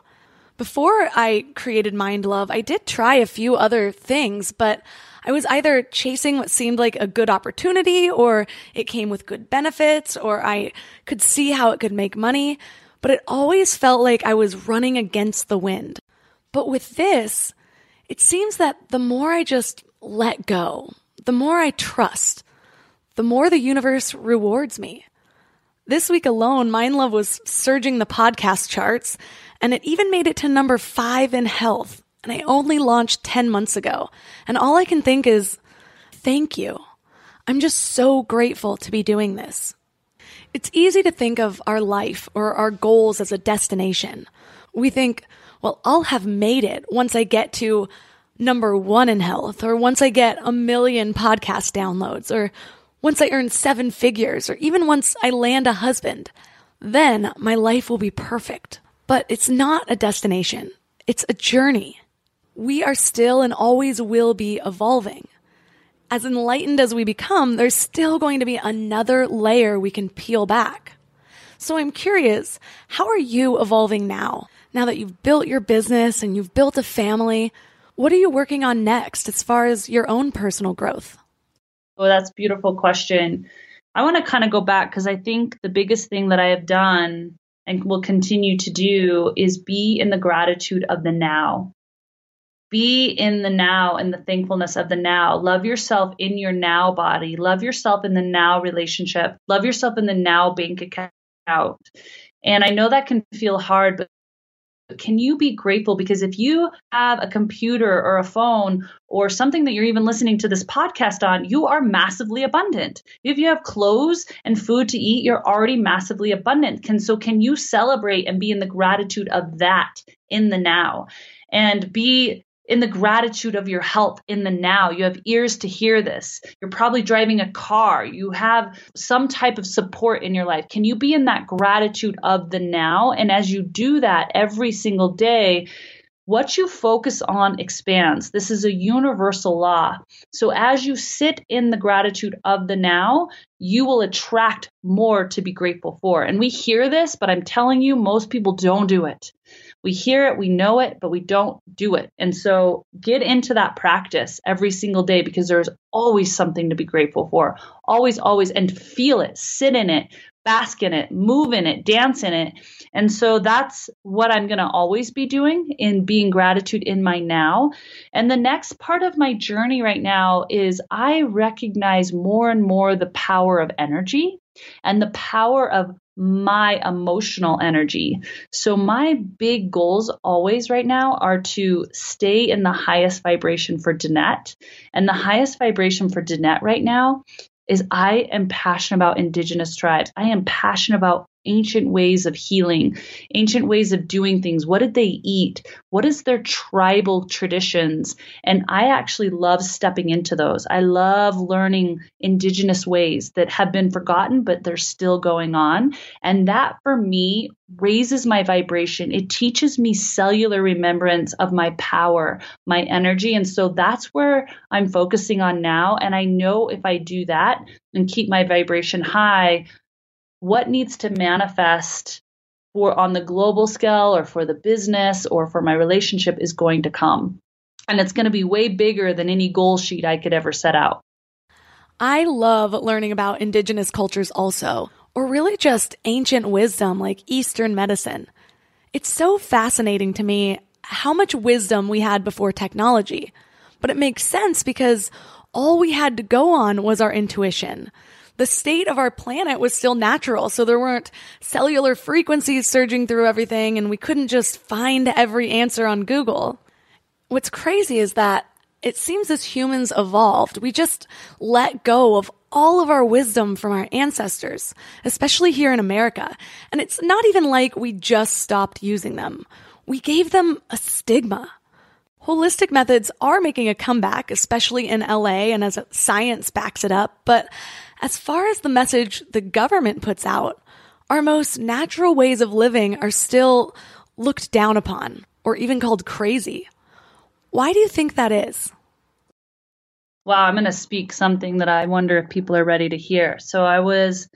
Before I created Mind Love, I did try a few other things, but I was either chasing what seemed like a good opportunity or it came with good benefits or I could see how it could make money, but it always felt like I was running against the wind. But with this, it seems that the more I just let go, the more I trust, the more the universe rewards me. This week alone, Mind Love was surging the podcast charts, and it even made it to number five in health and I only launched 10 months ago. And all I can think is, thank you. I'm just so grateful to be doing this. It's easy to think of our life or our goals as a destination. We think, well, I'll have made it once I get to number one in health, or once I get a million podcast downloads, or once I earn seven figures, or even once I land a husband, then my life will be perfect. But it's not a destination. It's a journey. We are still and always will be evolving. As enlightened as we become, there's still going to be another layer we can peel back. So I'm curious, how are you evolving now? Now that you've built your business and you've built a family, what are you working on next as far as your own personal growth? Oh, that's a beautiful question. I want to kind of go back because I think the biggest thing that I have done and will continue to do is be in the gratitude of the now. Be in the now and the thankfulness of the now. Love yourself in your now body. Love yourself in the now relationship. Love yourself in the now bank account. And I know that can feel hard, but can you be grateful? Because if you have a computer or a phone or something that you're even listening to this podcast on, you are massively abundant. If you have clothes and food to eat, you're already massively abundant. Can so can you celebrate and be in the gratitude of that in the now? And be in the gratitude of your health in the now. You have ears to hear this. You're probably driving a car. You have some type of support in your life. Can you be in that gratitude of the now? And as you do that every single day, what you focus on expands. This is a universal law. So, as you sit in the gratitude of the now, you will attract more to be grateful for. And we hear this, but I'm telling you, most people don't do it. We hear it, we know it, but we don't do it. And so get into that practice every single day because there's always something to be grateful for. Always, always, and feel it, sit in it, bask in it, move in it, dance in it. And so that's what I'm going to always be doing in being gratitude in my now. And the next part of my journey right now is I recognize more and more the power of energy and the power of my emotional energy. So, my big goals always right now are to stay in the highest vibration for Danette. And the highest vibration for Danette right now is I am passionate about Indigenous tribes. I am passionate about ancient ways of healing, ancient ways of doing things. What did they eat? What is their tribal traditions? And I actually love stepping into those. I love learning indigenous ways that have been forgotten, but they're still going on. And that for me raises my vibration. It teaches me cellular remembrance of my power, my energy. And so that's where I'm focusing on now. And I know if I do that and keep my vibration high, what needs to manifest for on the global scale or for the business or for my relationship is going to come. And it's going to be way bigger than any goal sheet I could ever set out. I love learning about indigenous cultures also, or really just ancient wisdom like Eastern medicine. It's so fascinating to me how much wisdom we had before technology. But it makes sense because all we had to go on was our intuition the state of our planet was still natural. So there weren't cellular frequencies surging through everything and we couldn't just find every answer on Google. What's crazy is that it seems as humans evolved, we just let go of all of our wisdom from our ancestors, especially here in America. And it's not even like we just stopped using them. We gave them a stigma. Holistic methods are making a comeback, especially in LA and as science backs it up, but as far as the message the government puts out, our most natural ways of living are still looked down upon or even called crazy. Why do you think that is? Wow, I'm going to speak something that I wonder if people are ready to hear. So I was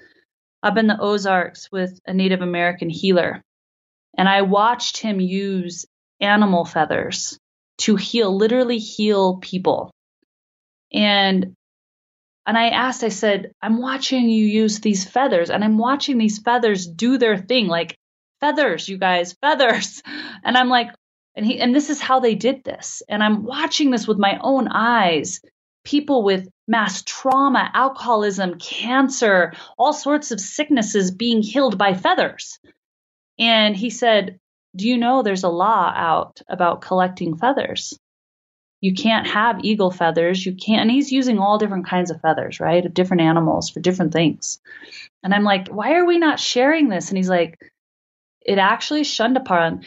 up in the Ozarks with a Native American healer, and I watched him use animal feathers to heal, literally heal people. And and I asked, I said, I'm watching you use these feathers and I'm watching these feathers do their thing, like feathers, you guys, feathers. And I'm like, and he, and this is how they did this. And I'm watching this with my own eyes. People with mass trauma, alcoholism, cancer, all sorts of sicknesses being healed by feathers. And he said, Do you know there's a law out about collecting feathers? You can't have eagle feathers. You can't, and he's using all different kinds of feathers, right? Of different animals for different things. And I'm like, why are we not sharing this? And he's like, it actually shunned upon.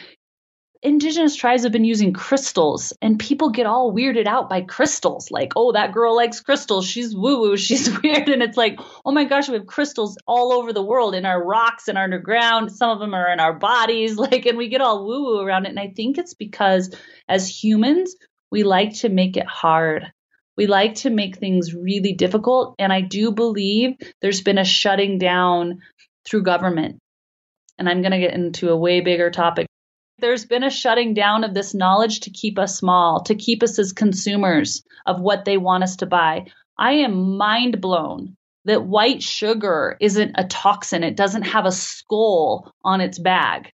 indigenous tribes have been using crystals and people get all weirded out by crystals like oh that girl likes crystals she's woo woo she's weird and it's like oh my gosh we have crystals all over the world in our rocks and underground some of them are in our bodies like and we get all woo woo around it and i think it's because as humans we like to make it hard we like to make things really difficult and i do believe there's been a shutting down through government and i'm going to get into a way bigger topic there's been a shutting down of this knowledge to keep us small, to keep us as consumers of what they want us to buy. I am mind blown that white sugar isn't a toxin. It doesn't have a skull on its bag.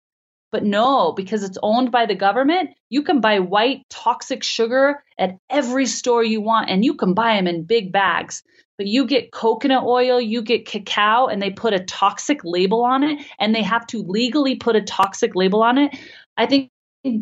But no, because it's owned by the government, you can buy white toxic sugar at every store you want and you can buy them in big bags. But you get coconut oil, you get cacao, and they put a toxic label on it, and they have to legally put a toxic label on it. I think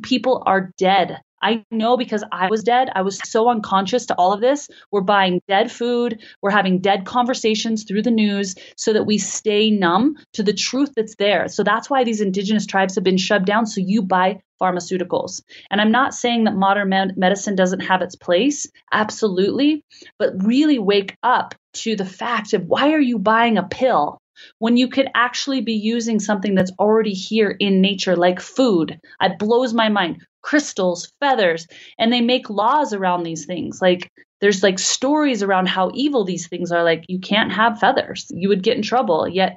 people are dead. I know because I was dead. I was so unconscious to all of this. We're buying dead food. We're having dead conversations through the news so that we stay numb to the truth that's there. So that's why these indigenous tribes have been shoved down. So you buy pharmaceuticals. And I'm not saying that modern med- medicine doesn't have its place, absolutely, but really wake up to the fact of why are you buying a pill when you could actually be using something that's already here in nature, like food. It blows my mind. Crystals, feathers, and they make laws around these things. Like there's like stories around how evil these things are. Like you can't have feathers, you would get in trouble. Yet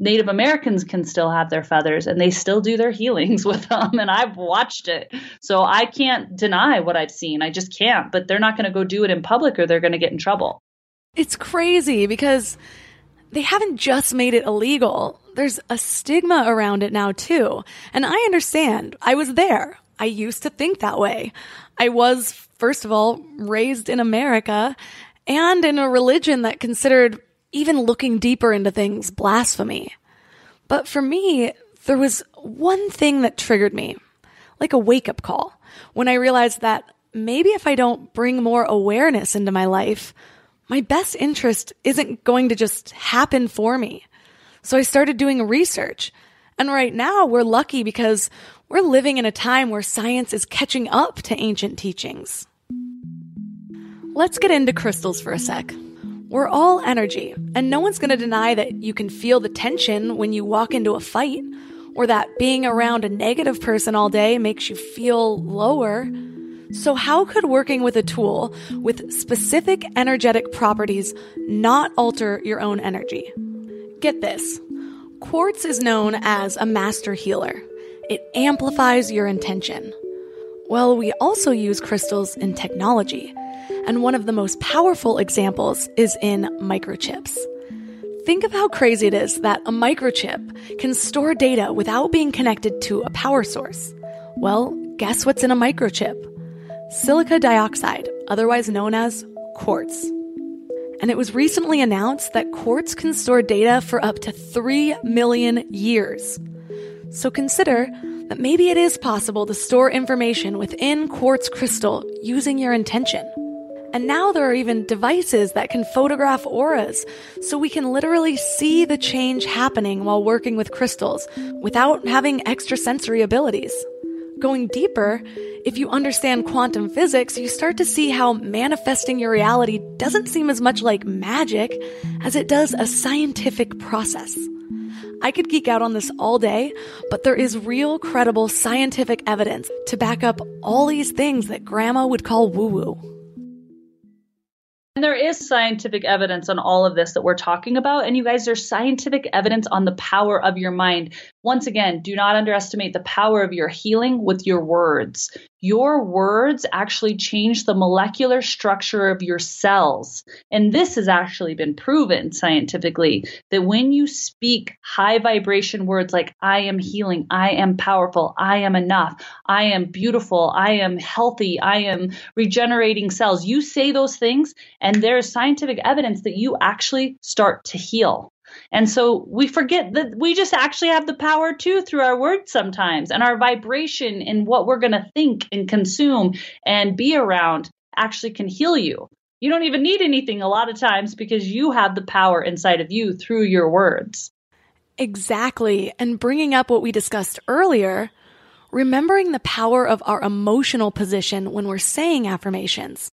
Native Americans can still have their feathers and they still do their healings with them. And I've watched it. So I can't deny what I've seen. I just can't. But they're not going to go do it in public or they're going to get in trouble. It's crazy because they haven't just made it illegal. There's a stigma around it now too. And I understand. I was there. I used to think that way. I was, first of all, raised in America and in a religion that considered even looking deeper into things blasphemy. But for me, there was one thing that triggered me, like a wake up call, when I realized that maybe if I don't bring more awareness into my life, my best interest isn't going to just happen for me. So I started doing research. And right now we're lucky because we're living in a time where science is catching up to ancient teachings. Let's get into crystals for a sec. We're all energy, and no one's going to deny that you can feel the tension when you walk into a fight, or that being around a negative person all day makes you feel lower. So, how could working with a tool with specific energetic properties not alter your own energy? Get this quartz is known as a master healer, it amplifies your intention. Well, we also use crystals in technology, and one of the most powerful examples is in microchips. Think of how crazy it is that a microchip can store data without being connected to a power source. Well, guess what's in a microchip? silica dioxide, otherwise known as quartz. And it was recently announced that quartz can store data for up to 3 million years. So consider that maybe it is possible to store information within quartz crystal using your intention. And now there are even devices that can photograph auras, so we can literally see the change happening while working with crystals without having extrasensory abilities. Going deeper, if you understand quantum physics, you start to see how manifesting your reality doesn't seem as much like magic as it does a scientific process. I could geek out on this all day, but there is real credible scientific evidence to back up all these things that grandma would call woo woo. And there is scientific evidence on all of this that we're talking about. And you guys, there's scientific evidence on the power of your mind. Once again, do not underestimate the power of your healing with your words. Your words actually change the molecular structure of your cells. And this has actually been proven scientifically that when you speak high vibration words like, I am healing, I am powerful, I am enough, I am beautiful, I am healthy, I am regenerating cells, you say those things, and there is scientific evidence that you actually start to heal. And so we forget that we just actually have the power too through our words sometimes and our vibration and what we're going to think and consume and be around actually can heal you. You don't even need anything a lot of times because you have the power inside of you through your words. Exactly. And bringing up what we discussed earlier, remembering the power of our emotional position when we're saying affirmations.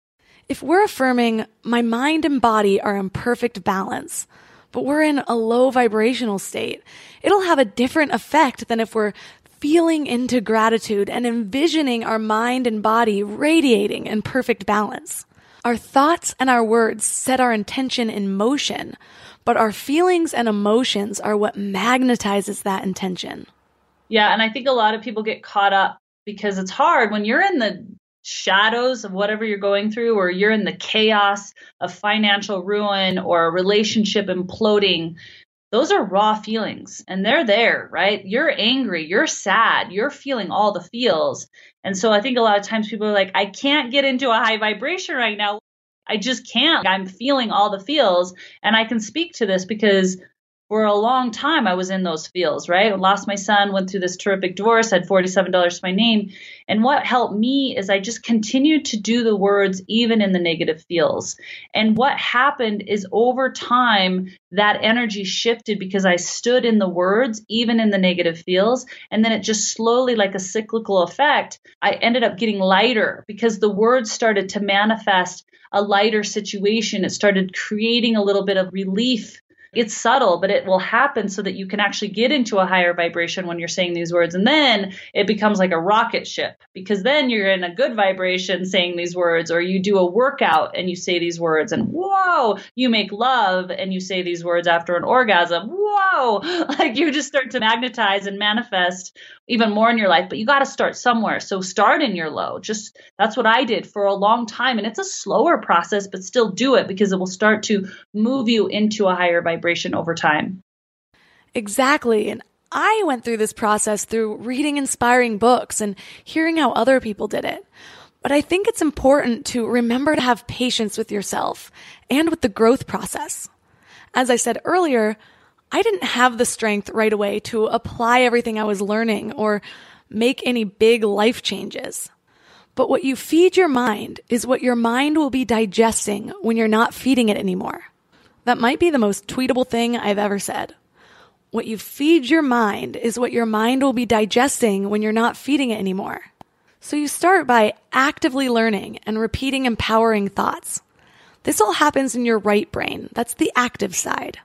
If we're affirming, my mind and body are in perfect balance, but we're in a low vibrational state, it'll have a different effect than if we're feeling into gratitude and envisioning our mind and body radiating in perfect balance. Our thoughts and our words set our intention in motion, but our feelings and emotions are what magnetizes that intention. Yeah, and I think a lot of people get caught up because it's hard when you're in the shadows of whatever you're going through, or you're in the chaos of financial ruin or a relationship imploding, those are raw feelings and they're there, right? You're angry, you're sad, you're feeling all the feels. And so I think a lot of times people are like, I can't get into a high vibration right now. I just can't. I'm feeling all the feels. And I can speak to this because for a long time I was in those fields, right? Lost my son, went through this terrific divorce, had $47 to my name. And what helped me is I just continued to do the words even in the negative feels. And what happened is over time, that energy shifted because I stood in the words, even in the negative feels. And then it just slowly, like a cyclical effect, I ended up getting lighter because the words started to manifest a lighter situation. It started creating a little bit of relief it's subtle, but it will happen so that you can actually get into a higher vibration when you're saying these words. And then it becomes like a rocket ship because then you're in a good vibration saying these words, or you do a workout and you say these words, and whoa, you make love and you say these words after an orgasm. Whoa, like you just start to magnetize and manifest even more in your life, but you got to start somewhere. So start in your low. Just that's what I did for a long time. And it's a slower process, but still do it because it will start to move you into a higher vibration over time. Exactly. And I went through this process through reading inspiring books and hearing how other people did it. But I think it's important to remember to have patience with yourself and with the growth process. As I said earlier, I didn't have the strength right away to apply everything I was learning or make any big life changes. But what you feed your mind is what your mind will be digesting when you're not feeding it anymore. That might be the most tweetable thing I've ever said. What you feed your mind is what your mind will be digesting when you're not feeding it anymore. So you start by actively learning and repeating empowering thoughts. This all happens in your right brain. That's the active side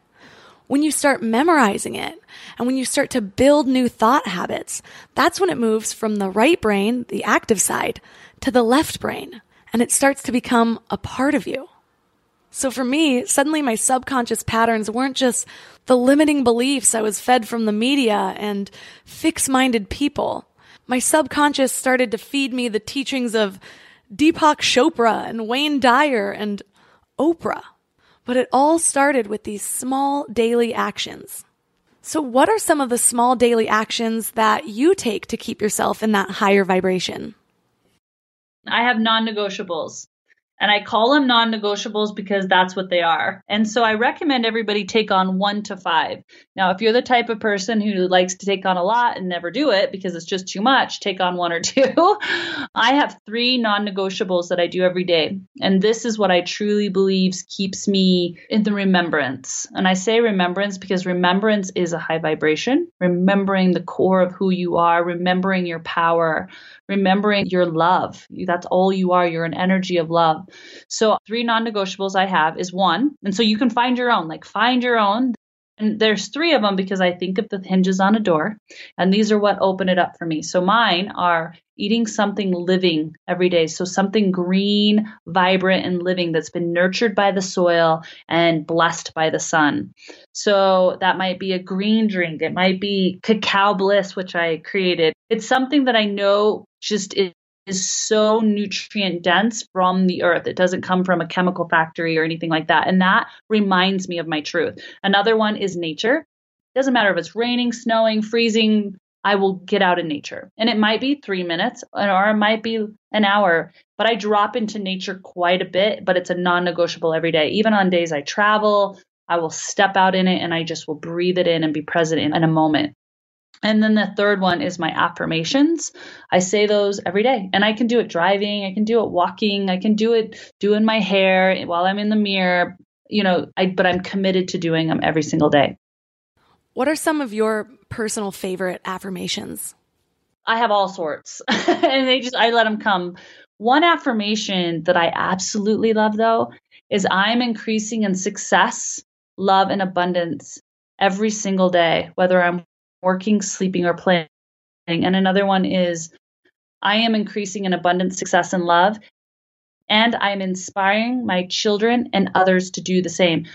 when you start memorizing it and when you start to build new thought habits, that's when it moves from the right brain, the active side, to the left brain, and it starts to become a part of you. So for me, suddenly my subconscious patterns weren't just the limiting beliefs I was fed from the media and fixed minded people. My subconscious started to feed me the teachings of Deepak Chopra and Wayne Dyer and Oprah. But it all started with these small daily actions. So, what are some of the small daily actions that you take to keep yourself in that higher vibration? I have non negotiables. And I call them non negotiables because that's what they are. And so I recommend everybody take on one to five. Now, if you're the type of person who likes to take on a lot and never do it because it's just too much, take on one or two. I have three non negotiables that I do every day. And this is what I truly believe keeps me in the remembrance. And I say remembrance because remembrance is a high vibration, remembering the core of who you are, remembering your power, remembering your love. That's all you are. You're an energy of love. So, three non negotiables I have is one, and so you can find your own, like find your own. And there's three of them because I think of the hinges on a door, and these are what open it up for me. So, mine are eating something living every day. So, something green, vibrant, and living that's been nurtured by the soil and blessed by the sun. So, that might be a green drink, it might be cacao bliss, which I created. It's something that I know just is is so nutrient dense from the earth. It doesn't come from a chemical factory or anything like that. And that reminds me of my truth. Another one is nature. It doesn't matter if it's raining, snowing, freezing, I will get out in nature. And it might be three minutes or it might be an hour, but I drop into nature quite a bit, but it's a non negotiable every day. Even on days I travel, I will step out in it and I just will breathe it in and be present in, in a moment. And then the third one is my affirmations. I say those every day and I can do it driving, I can do it walking, I can do it doing my hair while I'm in the mirror, you know, I but I'm committed to doing them every single day. What are some of your personal favorite affirmations? I have all sorts, and they just I let them come. One affirmation that I absolutely love though is I'm increasing in success, love, and abundance every single day, whether I'm working, sleeping, or playing. And another one is I am increasing in abundance, success, and love. And I am inspiring my children and others to do the same.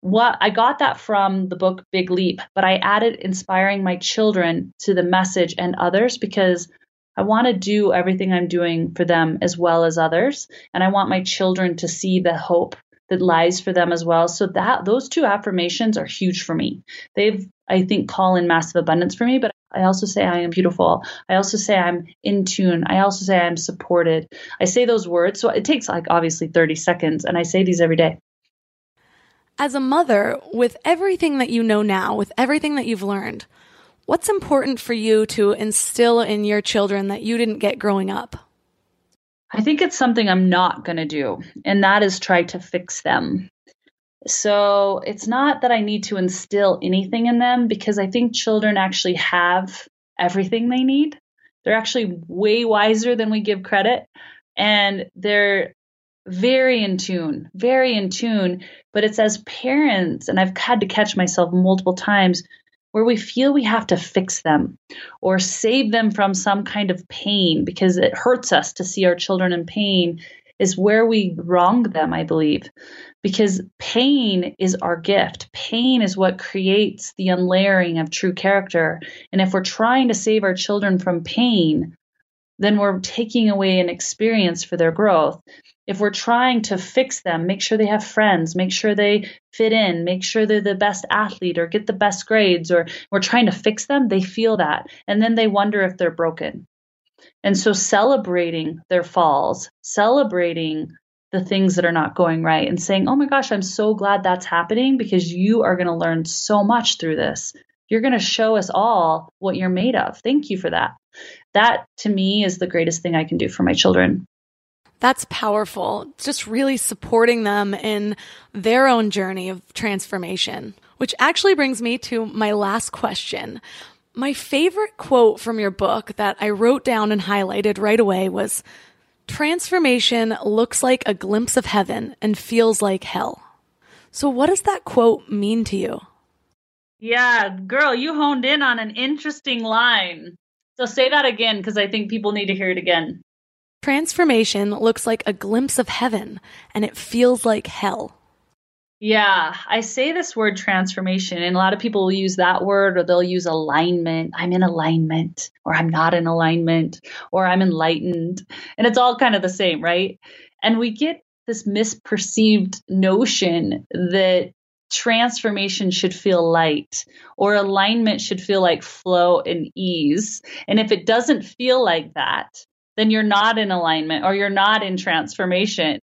What I got that from the book Big Leap, but I added inspiring my children to the message and others because I want to do everything I'm doing for them as well as others. And I want my children to see the hope that lies for them as well. So that those two affirmations are huge for me. They've, I think, call in massive abundance for me, but I also say I am beautiful. I also say I'm in tune. I also say I'm supported. I say those words. So it takes like obviously 30 seconds and I say these every day. As a mother, with everything that you know now, with everything that you've learned, what's important for you to instill in your children that you didn't get growing up? I think it's something I'm not going to do, and that is try to fix them. So it's not that I need to instill anything in them because I think children actually have everything they need. They're actually way wiser than we give credit, and they're very in tune, very in tune. But it's as parents, and I've had to catch myself multiple times where we feel we have to fix them or save them from some kind of pain because it hurts us to see our children in pain is where we wrong them, I believe. Because pain is our gift. Pain is what creates the unlayering of true character. And if we're trying to save our children from pain, then we're taking away an experience for their growth if we're trying to fix them, make sure they have friends, make sure they fit in, make sure they're the best athlete or get the best grades, or we're trying to fix them, they feel that. And then they wonder if they're broken. And so celebrating their falls, celebrating the things that are not going right, and saying, oh my gosh, I'm so glad that's happening because you are going to learn so much through this. You're going to show us all what you're made of. Thank you for that. That to me is the greatest thing I can do for my children. That's powerful. Just really supporting them in their own journey of transformation. Which actually brings me to my last question. My favorite quote from your book that I wrote down and highlighted right away was Transformation looks like a glimpse of heaven and feels like hell. So, what does that quote mean to you? Yeah, girl, you honed in on an interesting line. So, say that again because I think people need to hear it again. Transformation looks like a glimpse of heaven and it feels like hell. Yeah, I say this word transformation, and a lot of people will use that word or they'll use alignment. I'm in alignment, or I'm not in alignment, or I'm enlightened. And it's all kind of the same, right? And we get this misperceived notion that transformation should feel light or alignment should feel like flow and ease. And if it doesn't feel like that, then you're not in alignment or you're not in transformation.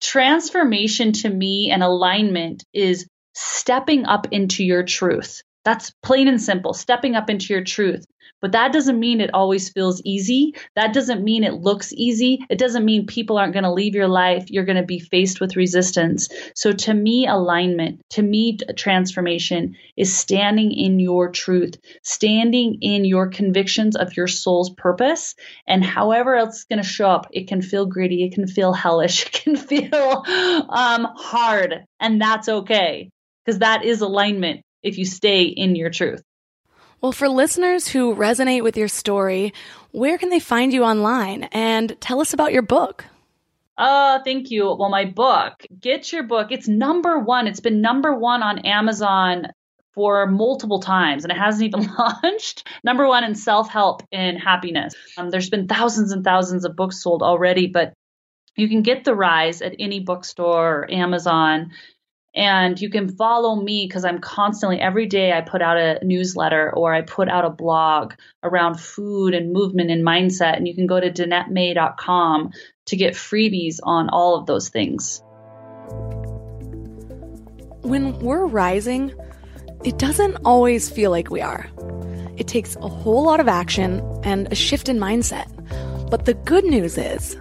Transformation to me and alignment is stepping up into your truth. That's plain and simple, stepping up into your truth. But that doesn't mean it always feels easy. That doesn't mean it looks easy. It doesn't mean people aren't going to leave your life. You're going to be faced with resistance. So to me, alignment, to me, transformation is standing in your truth, standing in your convictions of your soul's purpose. And however else it's going to show up, it can feel gritty, it can feel hellish, it can feel um, hard. And that's okay because that is alignment if you stay in your truth. Well, for listeners who resonate with your story, where can they find you online? And tell us about your book. Oh, thank you. Well, my book, get your book. It's number one. It's been number one on Amazon for multiple times and it hasn't even launched. Number one in self help and happiness. Um, there's been thousands and thousands of books sold already, but you can get The Rise at any bookstore or Amazon. And you can follow me because I'm constantly, every day, I put out a newsletter or I put out a blog around food and movement and mindset. And you can go to DanetteMay.com to get freebies on all of those things. When we're rising, it doesn't always feel like we are. It takes a whole lot of action and a shift in mindset. But the good news is,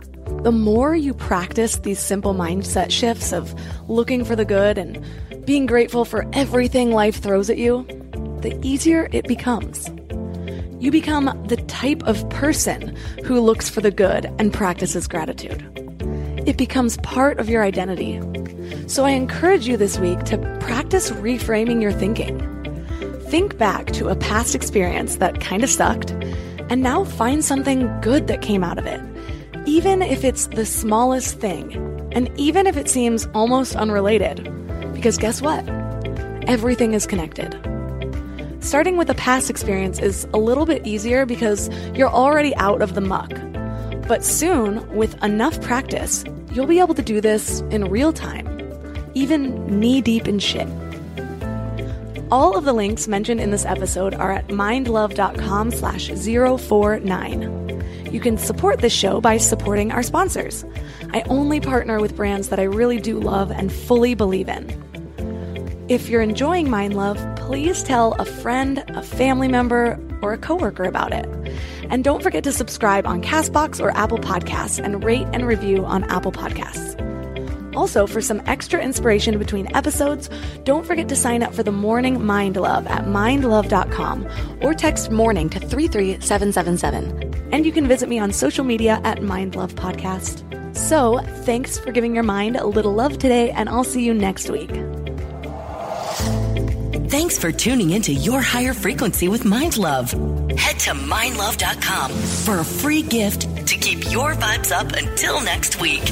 the more you practice these simple mindset shifts of looking for the good and being grateful for everything life throws at you, the easier it becomes. You become the type of person who looks for the good and practices gratitude. It becomes part of your identity. So I encourage you this week to practice reframing your thinking. Think back to a past experience that kind of sucked, and now find something good that came out of it, even if it's the smallest thing, and even if it seems almost unrelated. Because guess what? Everything is connected. Starting with a past experience is a little bit easier because you're already out of the muck. But soon, with enough practice, you'll be able to do this in real time, even knee deep in shit. All of the links mentioned in this episode are at mindlove.com slash 049. You can support this show by supporting our sponsors. I only partner with brands that I really do love and fully believe in. If you're enjoying Mind Love, please tell a friend, a family member, or a coworker about it. And don't forget to subscribe on Castbox or Apple Podcasts and rate and review on Apple Podcasts. Also, for some extra inspiration between episodes, don't forget to sign up for the Morning Mind Love at mindlove.com or text morning to 33777. And you can visit me on social media at Mind Love Podcast. So, thanks for giving your mind a little love today, and I'll see you next week. Thanks for tuning into Your Higher Frequency with Mind Love. Head to mindlove.com for a free gift to keep your vibes up until next week.